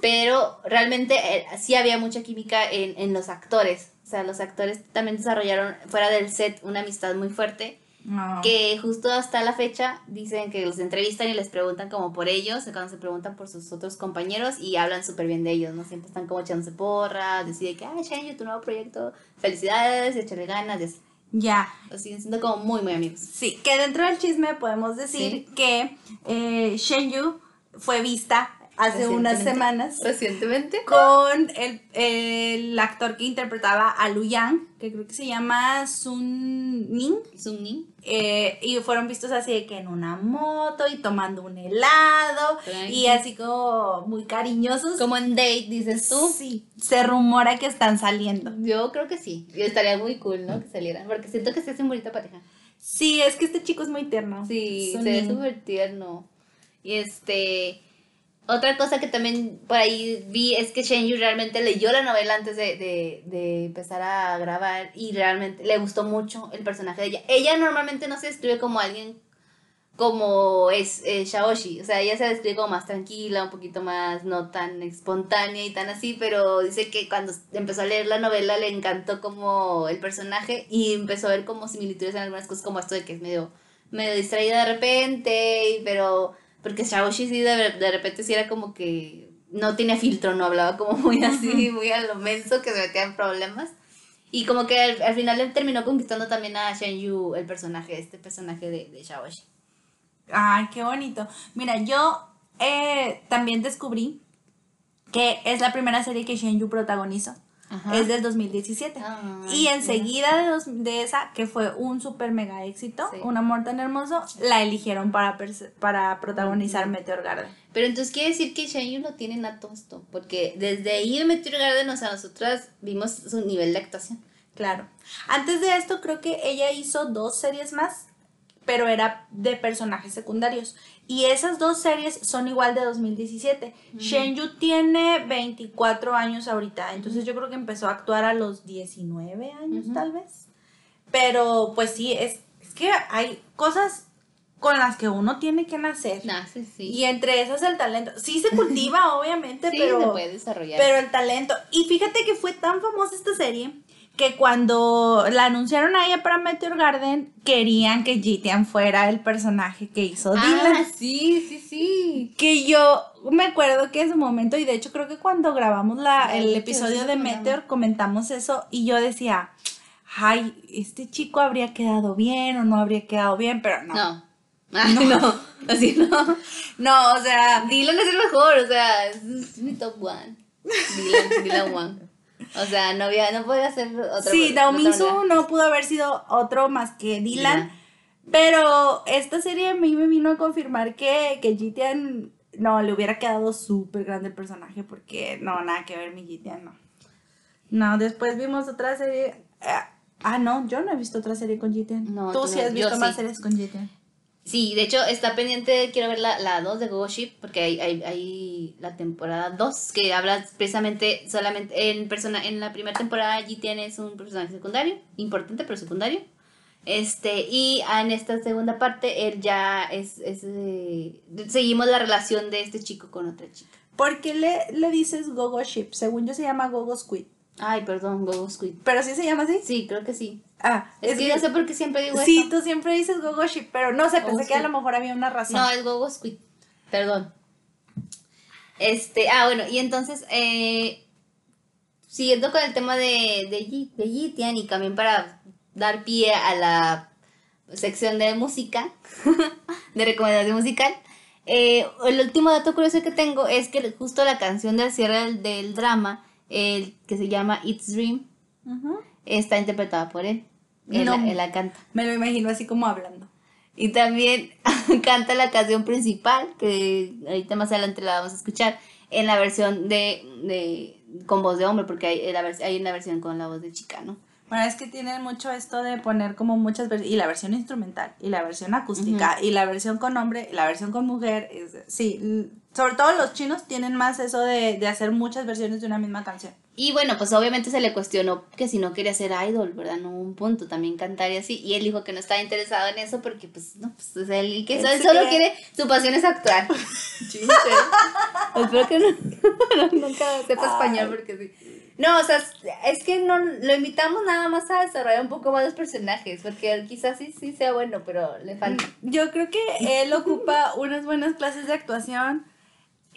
pero realmente eh, sí había mucha química en, los actores. O sea, los actores también desarrollaron fuera del set una amistad muy fuerte. Ah. Que justo hasta la fecha dicen que los entrevistan y les preguntan como por ellos, cuando se preguntan por sus otros compañeros y hablan súper bien de ellos, ¿no? Siempre están como echándose porra, deciden que, ay, Shenju, tu nuevo proyecto, felicidades, echarle ganas, y ya. Lo siguen siendo como muy, muy amigos. Sí, que dentro del chisme podemos decir que eh, Shenyu fue vista hace unas semanas. Recientemente. Con el, el, actor que interpretaba a Lu Yang, que creo que se llama Sun Ning. Sun Ning. Eh, y fueron vistos así de que en una moto y tomando un helado y así como muy cariñosos. Como en date, dices tú. Sí, se rumora que están saliendo. Yo creo que sí. Y estaría muy cool, ¿no? Que salieran. Porque siento que se hacen bonita pareja. Sí, es que este chico es muy tierno. Sí, se ve súper tierno. Y este. Otra cosa que también por ahí vi es que Shen Yu realmente leyó la novela antes de, empezar a grabar y realmente le gustó mucho el personaje de ella. Ella normalmente no se describe como alguien como es eh, Shaoshi, o sea, ella se describe como más tranquila, un poquito más no tan espontánea y tan así, pero dice que cuando empezó a leer la novela le encantó como el personaje y empezó a ver como similitudes en algunas cosas como esto de que es medio, medio distraída de repente, pero porque Shaoshi sí de, repente sí era como que no tenía filtro, no hablaba como muy así, muy a lo menso, que se metía en problemas. Y como que al, al final él terminó conquistando también a Shen Yu, el personaje, este personaje de, de Shaoxi. Ay, qué bonito. Mira, yo eh, también descubrí que es la primera serie que Shen Yu protagonizó. Ajá. Es del 2017. Ay, y enseguida de, dos- de esa, que fue un super mega éxito, Sí. Un amor tan hermoso, la eligieron para, para protagonizar Meteor Garden. Pero entonces quiere decir que Shen Yu no tiene nato esto, porque desde ahí en Meteor Garden, o sea, nosotras vimos su nivel de actuación. Claro. Antes de esto, creo que ella hizo dos series más, pero era de personajes secundarios. Y esas dos series son igual de 2017. Shen Yu tiene 24 años ahorita, entonces yo creo que empezó a actuar a los 19 años tal vez. Pero pues sí, es, es que hay cosas con las que uno tiene que nacer. Nah, sí, sí. Y entre esas el talento. Sí se cultiva, obviamente, sí, pero... se puede desarrollar. Pero el talento. Y fíjate que fue tan famosa esta serie que cuando la anunciaron a ella para Meteor Garden, querían que Jitian fuera el personaje que hizo ah, Dylan. sí, sí, sí. Que yo me acuerdo que en su momento, y de hecho creo que cuando grabamos la, el episodio de. Meteor comentamos eso y yo decía, ay, este chico habría quedado bien o no habría quedado bien, pero no. No. Ay, no. Así no. No, o sea, Dylan es el mejor, o sea, es mi top one. Dylan, Dylan one. O sea, no había, no podía ser otra sí, de Naomi otra Su manera. no pudo haber sido otro más que Dylan. Pero esta serie a mí me vino a confirmar que, que Jitian no le hubiera quedado súper grande el personaje porque no, nada que ver mi Jitian, no. No, después vimos otra serie. eh, ah, no, yo no he visto otra serie con Jitian. No, Tú tú sí has visto más sí. series con Jitian. Sí, de hecho está pendiente, quiero ver la, la 2 de Gogo Ship, porque hay, hay, la temporada 2 que habla precisamente solamente en persona, en la primera temporada GTN es un personaje secundario, importante pero secundario. Este, y en esta segunda parte él ya es, es eh, seguimos la relación de este chico con otra chica. ¿Por qué le, le dices Gogo Ship? Según yo se llama Gogo Squid. Ay, perdón, Gogo Squid. ¿Pero sí se llama así? Sí, creo que sí. Ah, Es, que yo sé por qué siempre digo Sí, eso. tú siempre dices Gogo Ship, pero no sé, pensé que a lo Squid. mejor había una razón. No, es Gogo Squid. Perdón. Este, ah, bueno, y entonces, eh, siguiendo con el tema de, de, de Yitian y también para dar pie a la sección de música, de recomendación musical, eh, el último dato curioso que tengo es que justo la canción del cierre del, del drama, el que se llama It's Dream, está interpretada por él. Él, No. él la canta. Me lo imagino así como hablando. Y también canta la canción principal, que ahorita más adelante la vamos a escuchar, en la versión de, de con voz de hombre, porque hay, hay una versión con la voz de chica, ¿no? Bueno, es que tienen mucho esto de poner como muchas versiones, y la versión instrumental, y la versión acústica, y la versión con hombre, y la versión con mujer, es- sí, sobre todo los chinos tienen más eso de, de hacer muchas versiones de una misma canción. Y bueno, pues obviamente se le cuestionó que si no quería ser idol, ¿verdad? No hubo un punto, también cantar y así. Y él dijo que no estaba interesado en eso porque, pues, no, pues, o sea, él, que Él solo quiere, su pasión es actuar. Chinche. Espero que no, nunca sepa español porque sí. No, o sea, es que no lo invitamos nada más a desarrollar un poco más los personajes, porque él quizás sí, sí sea bueno, pero le falta. Yo creo que él ocupa unas buenas clases de actuación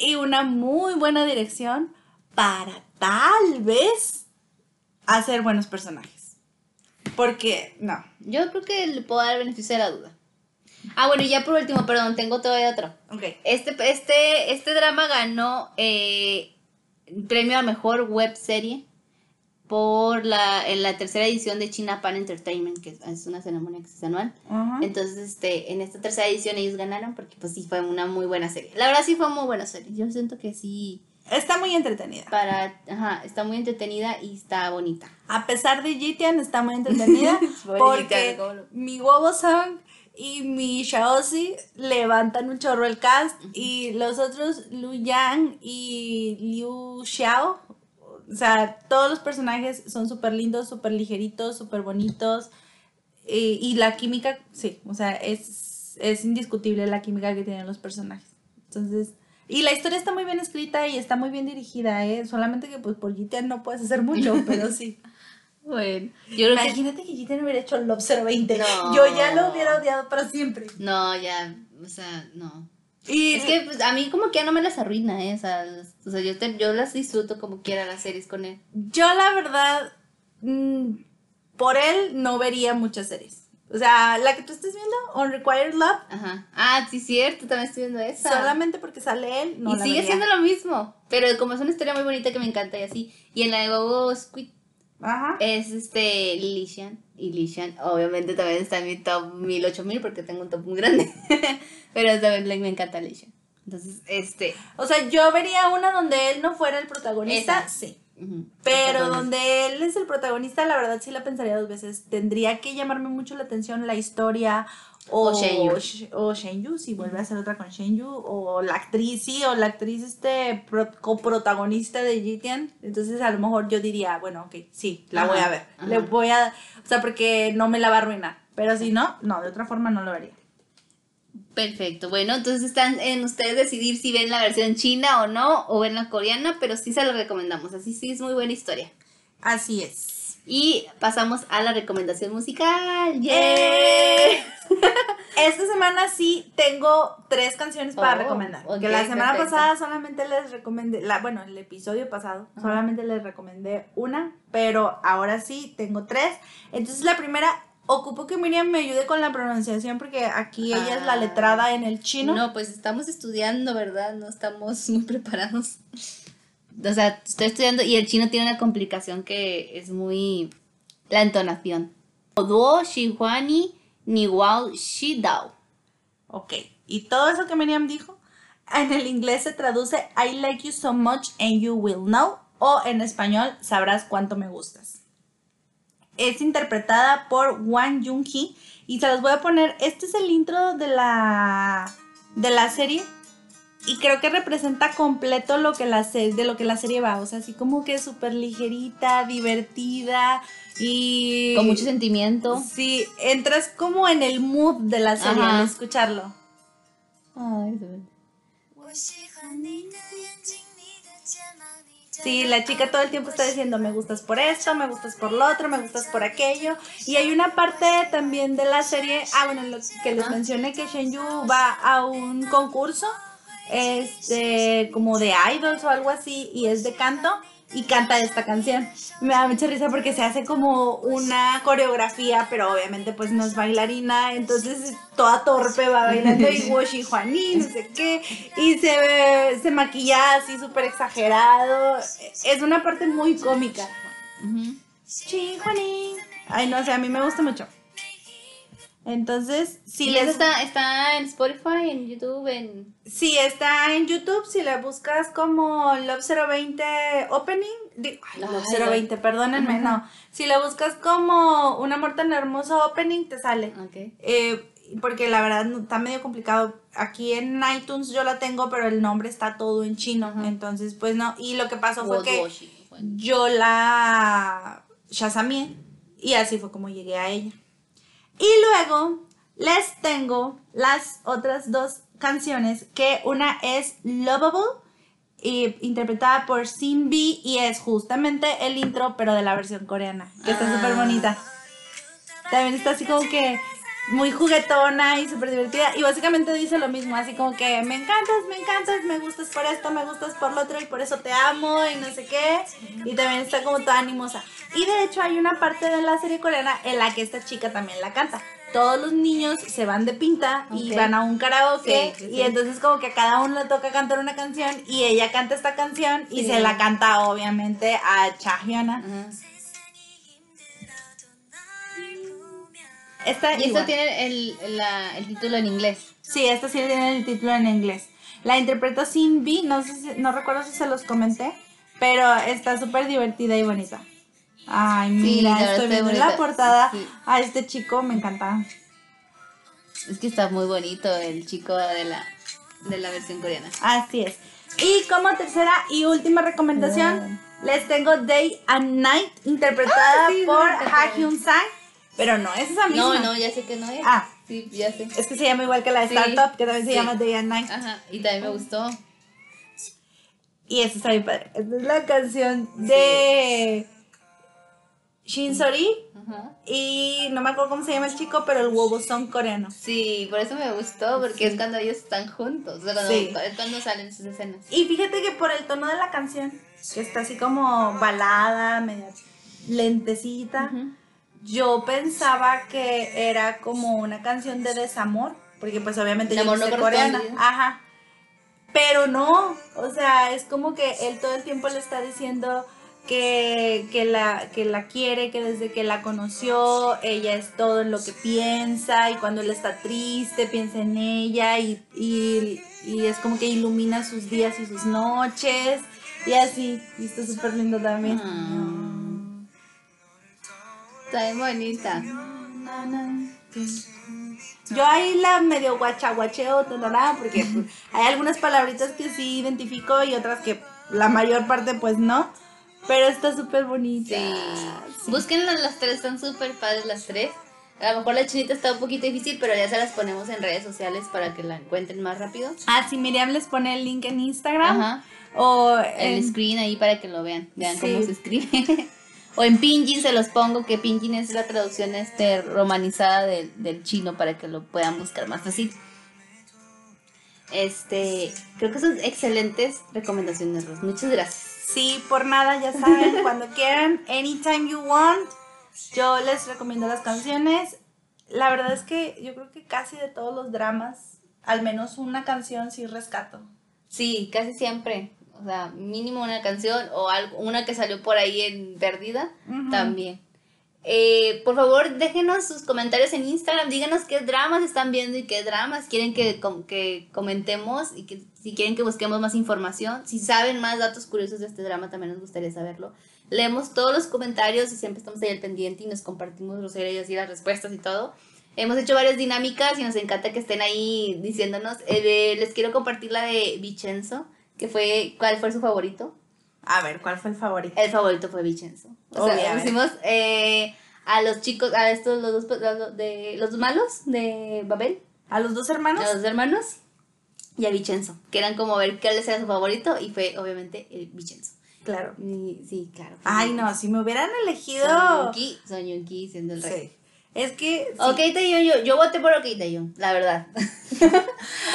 y una muy buena dirección para tal vez hacer buenos personajes. Porque, no. Yo creo que le puedo dar el beneficio de la duda. Ah, bueno, y ya por último, perdón, tengo todavía otro. Ok. Este, este, este drama ganó eh, premio a mejor web serie por la, en la tercera edición de China Pan Entertainment, que es una ceremonia que se hace anual. Ajá. Entonces, este, en esta tercera edición ellos ganaron porque pues sí fue una muy buena serie. La verdad sí fue muy buena serie. Yo siento que sí, Está muy entretenida. para, ajá, está muy entretenida y está bonita. A pesar de Jitian, está muy entretenida porque Jitian, ¿cómo lo- mi Wobo Song y mi Shaoxi levantan un chorro el cast y los otros Lu Yang y Liu Xiao, o sea, todos los personajes son súper lindos, súper ligeritos, súper bonitos y, y la química, sí, o sea, es, es indiscutible la química que tienen los personajes. Entonces, y la historia está muy bien escrita y está muy bien dirigida, ¿eh? Solamente que pues por Jitian no puedes hacer mucho, pero sí. Bueno, yo creo que Imagínate que Jiten hubiera hecho Love 020. No. Yo ya lo hubiera odiado para siempre. no, ya, o sea, no. Y Es que pues, a mí como que ya no me las arruina, ¿eh? O sea, yo, te- yo las disfruto como quiera las series con él. yo la verdad mm, por él no vería muchas series. O sea, la que tú estás viendo, Unrequited Love, Ajá. Ah, sí, cierto, también estoy viendo esa. solamente porque sale él, no y la sigue vería. siendo lo mismo. Pero como es una historia muy bonita que me encanta y así. Y en la de Bobo Squid Ajá. es este Lishan. Y Lishan, obviamente también está en mi top 1000, 8000 porque tengo un top muy grande. Pero también like, me encanta Lishan. Entonces, este. O sea, yo vería una donde él no fuera el protagonista, Esa. sí. Pero donde él es el protagonista, la verdad sí la pensaría dos veces. Tendría que llamarme mucho la atención la historia o, O Shenyu. Sh- o Shenyu, si vuelve a hacer otra con Shenyu, o la actriz, sí, o la actriz este pro- coprotagonista de Jitian. Entonces a lo mejor yo diría, bueno, ok, sí, la Ajá, voy a ver. ajá. Le voy a, o sea, porque no me la va a arruinar. Pero si no, no, de otra forma no lo vería. Perfecto. Bueno, entonces están en ustedes decidir si ven la versión china o no, o ven la coreana, pero sí se la recomendamos. Así sí es muy buena historia. Así es. Y pasamos a la recomendación musical. ¡Yay! ¡Eh! Esta semana sí tengo tres canciones para Oh, recomendar. ok, que la semana perfecto. pasada solamente les recomendé, la, bueno, el episodio pasado solamente les recomendé una, pero ahora sí tengo tres. Entonces la primera, ocupo que Miriam me ayude con la pronunciación porque aquí ella es la Ah. letrada en el chino. No, pues estamos estudiando, ¿verdad? No estamos muy preparados. O sea, estoy estudiando y el chino tiene una complicación que es muy... La entonación. Duo, Shihuani, ni Wao, Shidao. Ok, y todo eso que Miriam dijo, en el inglés se traduce I like you so much and you will know, o en español sabrás cuánto me gustas. Es interpretada por Wang Jung-hee y se los voy a poner, este es el intro de la, de la serie y creo que representa completo lo que la de lo que la serie va, o sea, así como que súper ligerita, divertida y... Con mucho sentimiento. Sí, entras como en el mood de la serie Ajá. al escucharlo. Ay. Sí, la chica todo el tiempo está diciendo, me gustas por esto, me gustas por lo otro, me gustas por aquello. Y hay una parte también de la serie, ah, bueno, que les mencioné que Shenyu va a un concurso, este, como de idols o algo así, y es de canto, y canta esta canción. Me da mucha risa porque se hace como una coreografía, pero obviamente pues no es bailarina, entonces toda torpe va bailando y Woshi Juaní, no sé qué, y se ve, se maquilla así súper exagerado. Es una parte muy cómica. Chi Juaní. Ay, no sé, a mí me gusta mucho. Entonces, si Y les está, está en Spotify, en YouTube, en... Sí, está en YouTube. Si le buscas como Love 020 Opening. di- ay, Love Ay, 020, perdónenme, no. Si le buscas como Un amor tan hermoso Opening, te sale. Ok. Eh, porque la verdad no- está medio complicado. Aquí en iTunes yo la tengo, pero el nombre está todo en chino. Entonces, pues no. Y lo que pasó fue que yo la shazameé y así fue como llegué a ella. Y luego les tengo las otras dos canciones, que una es Lovable, y interpretada por Simbi, y es justamente el intro, pero de la versión coreana, que está Ah. súper bonita. También está así como que muy juguetona y súper divertida. Y básicamente dice lo mismo, así como que me encantas, me encantas, me gustas por esto, me gustas por lo otro y por eso te amo y no sé qué. Y también está como toda animosa. Y de hecho hay una parte de la serie coreana en la que esta chica también la canta. Todos los niños se van de pinta y van a un karaoke Sí, sí, y entonces como que a cada uno le toca cantar una canción y ella canta esta canción y se la canta obviamente a Chahyuna. Ajá. Esta Y esto igual. tiene el, la- el título en inglés. Sí, esta sí tiene el título en inglés. La interpretó Cindy, no sé si- no recuerdo si se los comenté, pero está súper divertida y bonita. Ay, mira, estoy viendo en la portada Sí. a este chico, me encanta. Es que está muy bonito el chico de la, de la versión coreana. Así es. Y como tercera y última recomendación, les tengo Day and Night, interpretada Ah, sí, por. Ha Hyun Sang, pero no es esa misma. No, no, ya sé que no es. Ah. Sí, ya sé. Es que se llama igual que la de Sí, Startup, que también se sí. llama Day and Night. Ajá, y también me gustó. Y eso está bien padre. Esta es la canción de Shinsori. Ajá. Y no me acuerdo cómo se llama el chico, pero el huevo son coreano. Sí, por eso me gustó, porque es cuando ellos están juntos. O sea, cuando, es cuando salen sus escenas. Y fíjate que por el tono de la canción, que está así como balada, media lentecita. Ujú. Yo pensaba que era como una canción de desamor, porque pues obviamente yo no sé coreana. Ajá. Pero no, o sea, es como que él todo el tiempo le está diciendo que, que, la, que la quiere, que desde que la conoció, ella es todo en lo que piensa, y cuando él está triste, piensa en ella, y, y, y es como que ilumina sus días y sus noches, y así, y está súper lindo también. Ah. Está bien bonita. Yo ahí la medio guachaguacheo, tonará, porque pues, hay algunas palabritas que sí identifico y otras que la mayor parte pues no. Pero está súper bonita. Sí. Búsquenlas las tres, están súper padres las tres. A lo mejor la chinita está un poquito difícil, pero ya se las ponemos en redes sociales para que la encuentren más rápido. Ah, sí, Miriam les pone el link en Instagram. Ajá. O El en- screen ahí para que lo vean, vean Sí. cómo se escribe. o en pinyin se los pongo, que pinyin es la traducción este romanizada del, del chino para que lo puedan buscar más fácil. Este, creo que son excelentes recomendaciones, Ros. Muchas gracias. Sí, por nada, ya saben, cuando quieran, anytime you want, yo les recomiendo las canciones. La verdad es que yo creo que casi de todos los dramas, al menos una canción sí rescato. Sí, casi siempre. O sea, mínimo una canción o algo, una que salió por ahí en perdida Ujú. también. Eh, por favor, déjenos sus comentarios en Instagram, díganos qué dramas están viendo y qué dramas quieren que, com- que comentemos y que si quieren que busquemos más información. Si saben más datos curiosos de este drama, también nos gustaría saberlo. Leemos todos los comentarios y siempre estamos ahí al pendiente y nos compartimos Rosario y así las respuestas y todo. Hemos hecho varias dinámicas y nos encanta que estén ahí diciéndonos. Eh, les quiero compartir la de Vicenzo, que fue, ¿cuál fue su favorito? A ver, ¿cuál fue el favorito? El favorito fue Vicenzo. O sea, Obviamente. pusimos eh, a los chicos, a estos, los dos, los, de, los malos de Babel, ¿A los dos hermanos? a los hermanos, y a Vicenzo, que eran como ver cuál era su favorito, y fue obviamente el Vicenzo. Claro. Y, sí, claro. Ay, no, si me hubieran elegido... Son Yunki siendo el rey. Sí. Es que... sí. Ok Taeyong, yo, yo voté por Ok Taeyong, la verdad.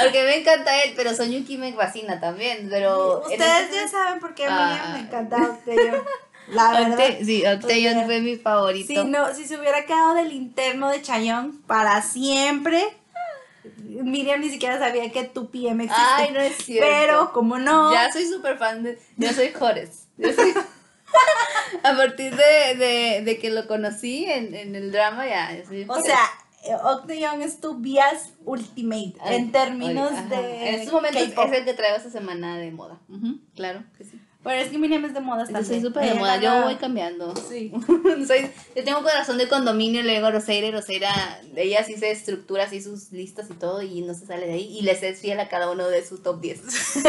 Porque me encanta él, pero Son Yuki me fascina también, pero... Ustedes ya saben por qué a Ah. Miriam me encanta Octavio. La Ok, verdad. Sí, Ok Taeyong Porque fue mi favorito. Si, no, si se hubiera quedado del interno de Chayón para siempre, Miriam ni siquiera sabía que tu PM existe. Ay, no es cierto. Pero, como no, Ya soy súper fan de. Yo soy Jores. Yo soy- a partir de, de, de que lo conocí en, en el drama, ya. yo o sea, Octagon es tu bias ultimate Ay, en términos de. En estos momentos es el que traigo esta semana de moda. Claro que sí. Pero es que Miriam es de modas Yo también. soy súper de moda. Yo voy cambiando. Sí. soy, yo tengo corazón de condominio, le digo Roseira y Roseira, ella sí se estructura así sus listas y todo y no se sale de ahí y les es fiel a cada uno de su top 10.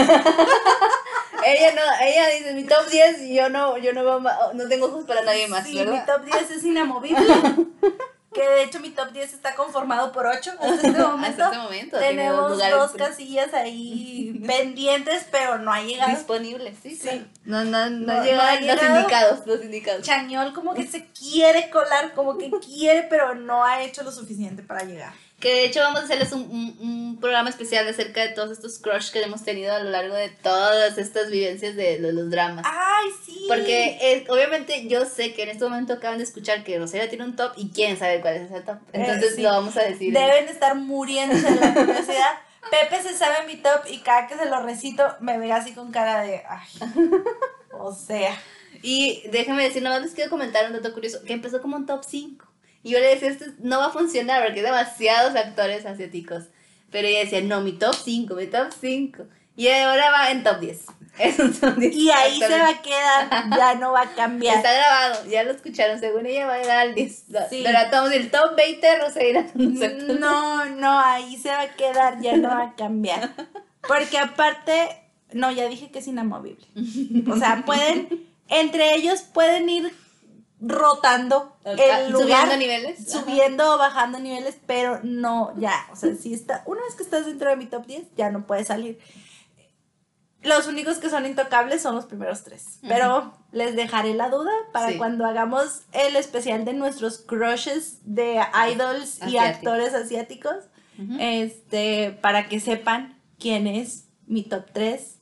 ella no, ella dice mi top 10 y yo no, yo no, no tengo ojos para nadie más, Sí, ¿verdad? mi top 10 es inamovible. que de hecho mi top 10 está conformado por 8 hasta este momento. Hasta este momento Tenemos dos casillas ahí pendientes, pero no ha llegado. disponibles, sí, Sí. claro. No, no, no, No, ha los llegado. indicados, los indicados. Chañol como que se quiere colar, como que quiere, pero no ha hecho lo suficiente para llegar. Que de hecho vamos a hacerles un, un, un programa especial acerca de todos estos crush que hemos tenido a lo largo de todas estas vivencias de, de los dramas. Ay, sí. Porque eh, obviamente yo sé que en este momento acaban de escuchar que Rosera tiene un top y quieren saber cuál es ese top. Entonces Eh, sí. lo vamos a decir. deben estar muriéndose de la curiosidad. Pepe se sabe mi top y cada que se lo recito me ve así con cara de, ay, o sea. Y déjame decir, nada más les quiero comentar un dato curioso, que empezó como un top 5. Y yo le decía, esto no va a funcionar porque hay demasiados actores asiáticos. Pero ella decía, no, mi top 5, mi top 5. Y ahora va en top 10. Es un top 10. Y ahí se va a quedar, ya no va a cambiar. Está grabado, ya lo escucharon. Según ella va a llegar al 10. Sí. Pero el top 20 de Rosaira. No, no, ahí se va a quedar, ya no va a cambiar. Porque aparte, no, ya dije que es inamovible. O sea, pueden, entre ellos pueden ir rotando Ok, el lugar. subiendo niveles. Subiendo o bajando niveles, pero no, ya, o sea, si está, una vez que estás dentro de mi top 10, ya no puedes salir. Los únicos que son intocables son los primeros tres. Pero les dejaré la duda para Sí. cuando hagamos el especial de nuestros crushes de idols y actores asiáticos. Este, para que sepan quién es mi top 3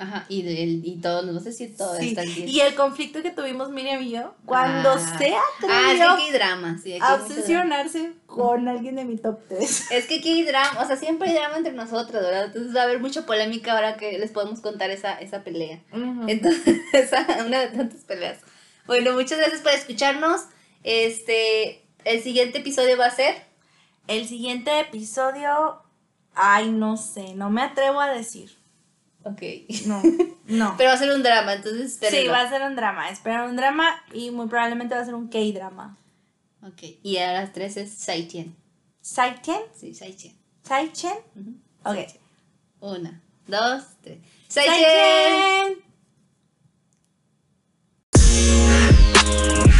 Ajá, y, el, y todo, nos vas a decir todo Sí, hasta el 10. Y el conflicto que tuvimos Miriam y yo, cuando Ah. se Ah, atrevió es que drama, sí. A obsesionarse con alguien de mi top 3. Es que aquí hay drama, o sea, siempre hay drama entre nosotros, ¿verdad? Entonces va a haber mucha polémica ahora que les podemos contar esa, esa pelea. Entonces, esa, una de tantas peleas. Bueno, muchas gracias por escucharnos. Este, el siguiente episodio va a ser. El siguiente episodio, ay, no sé, no me atrevo a decir. Ok. No, no. Pero va a ser un drama, entonces sí, espérenlo. va a ser un drama. Espera un drama y muy probablemente va a ser un K-drama. Ok. Y a las tres es Saitien. ¿Saichen? Sí, Saitien. ¿Saichen? Ujú. Ok. Saitien. Una, dos, tres. Saitien. ¡Saichen!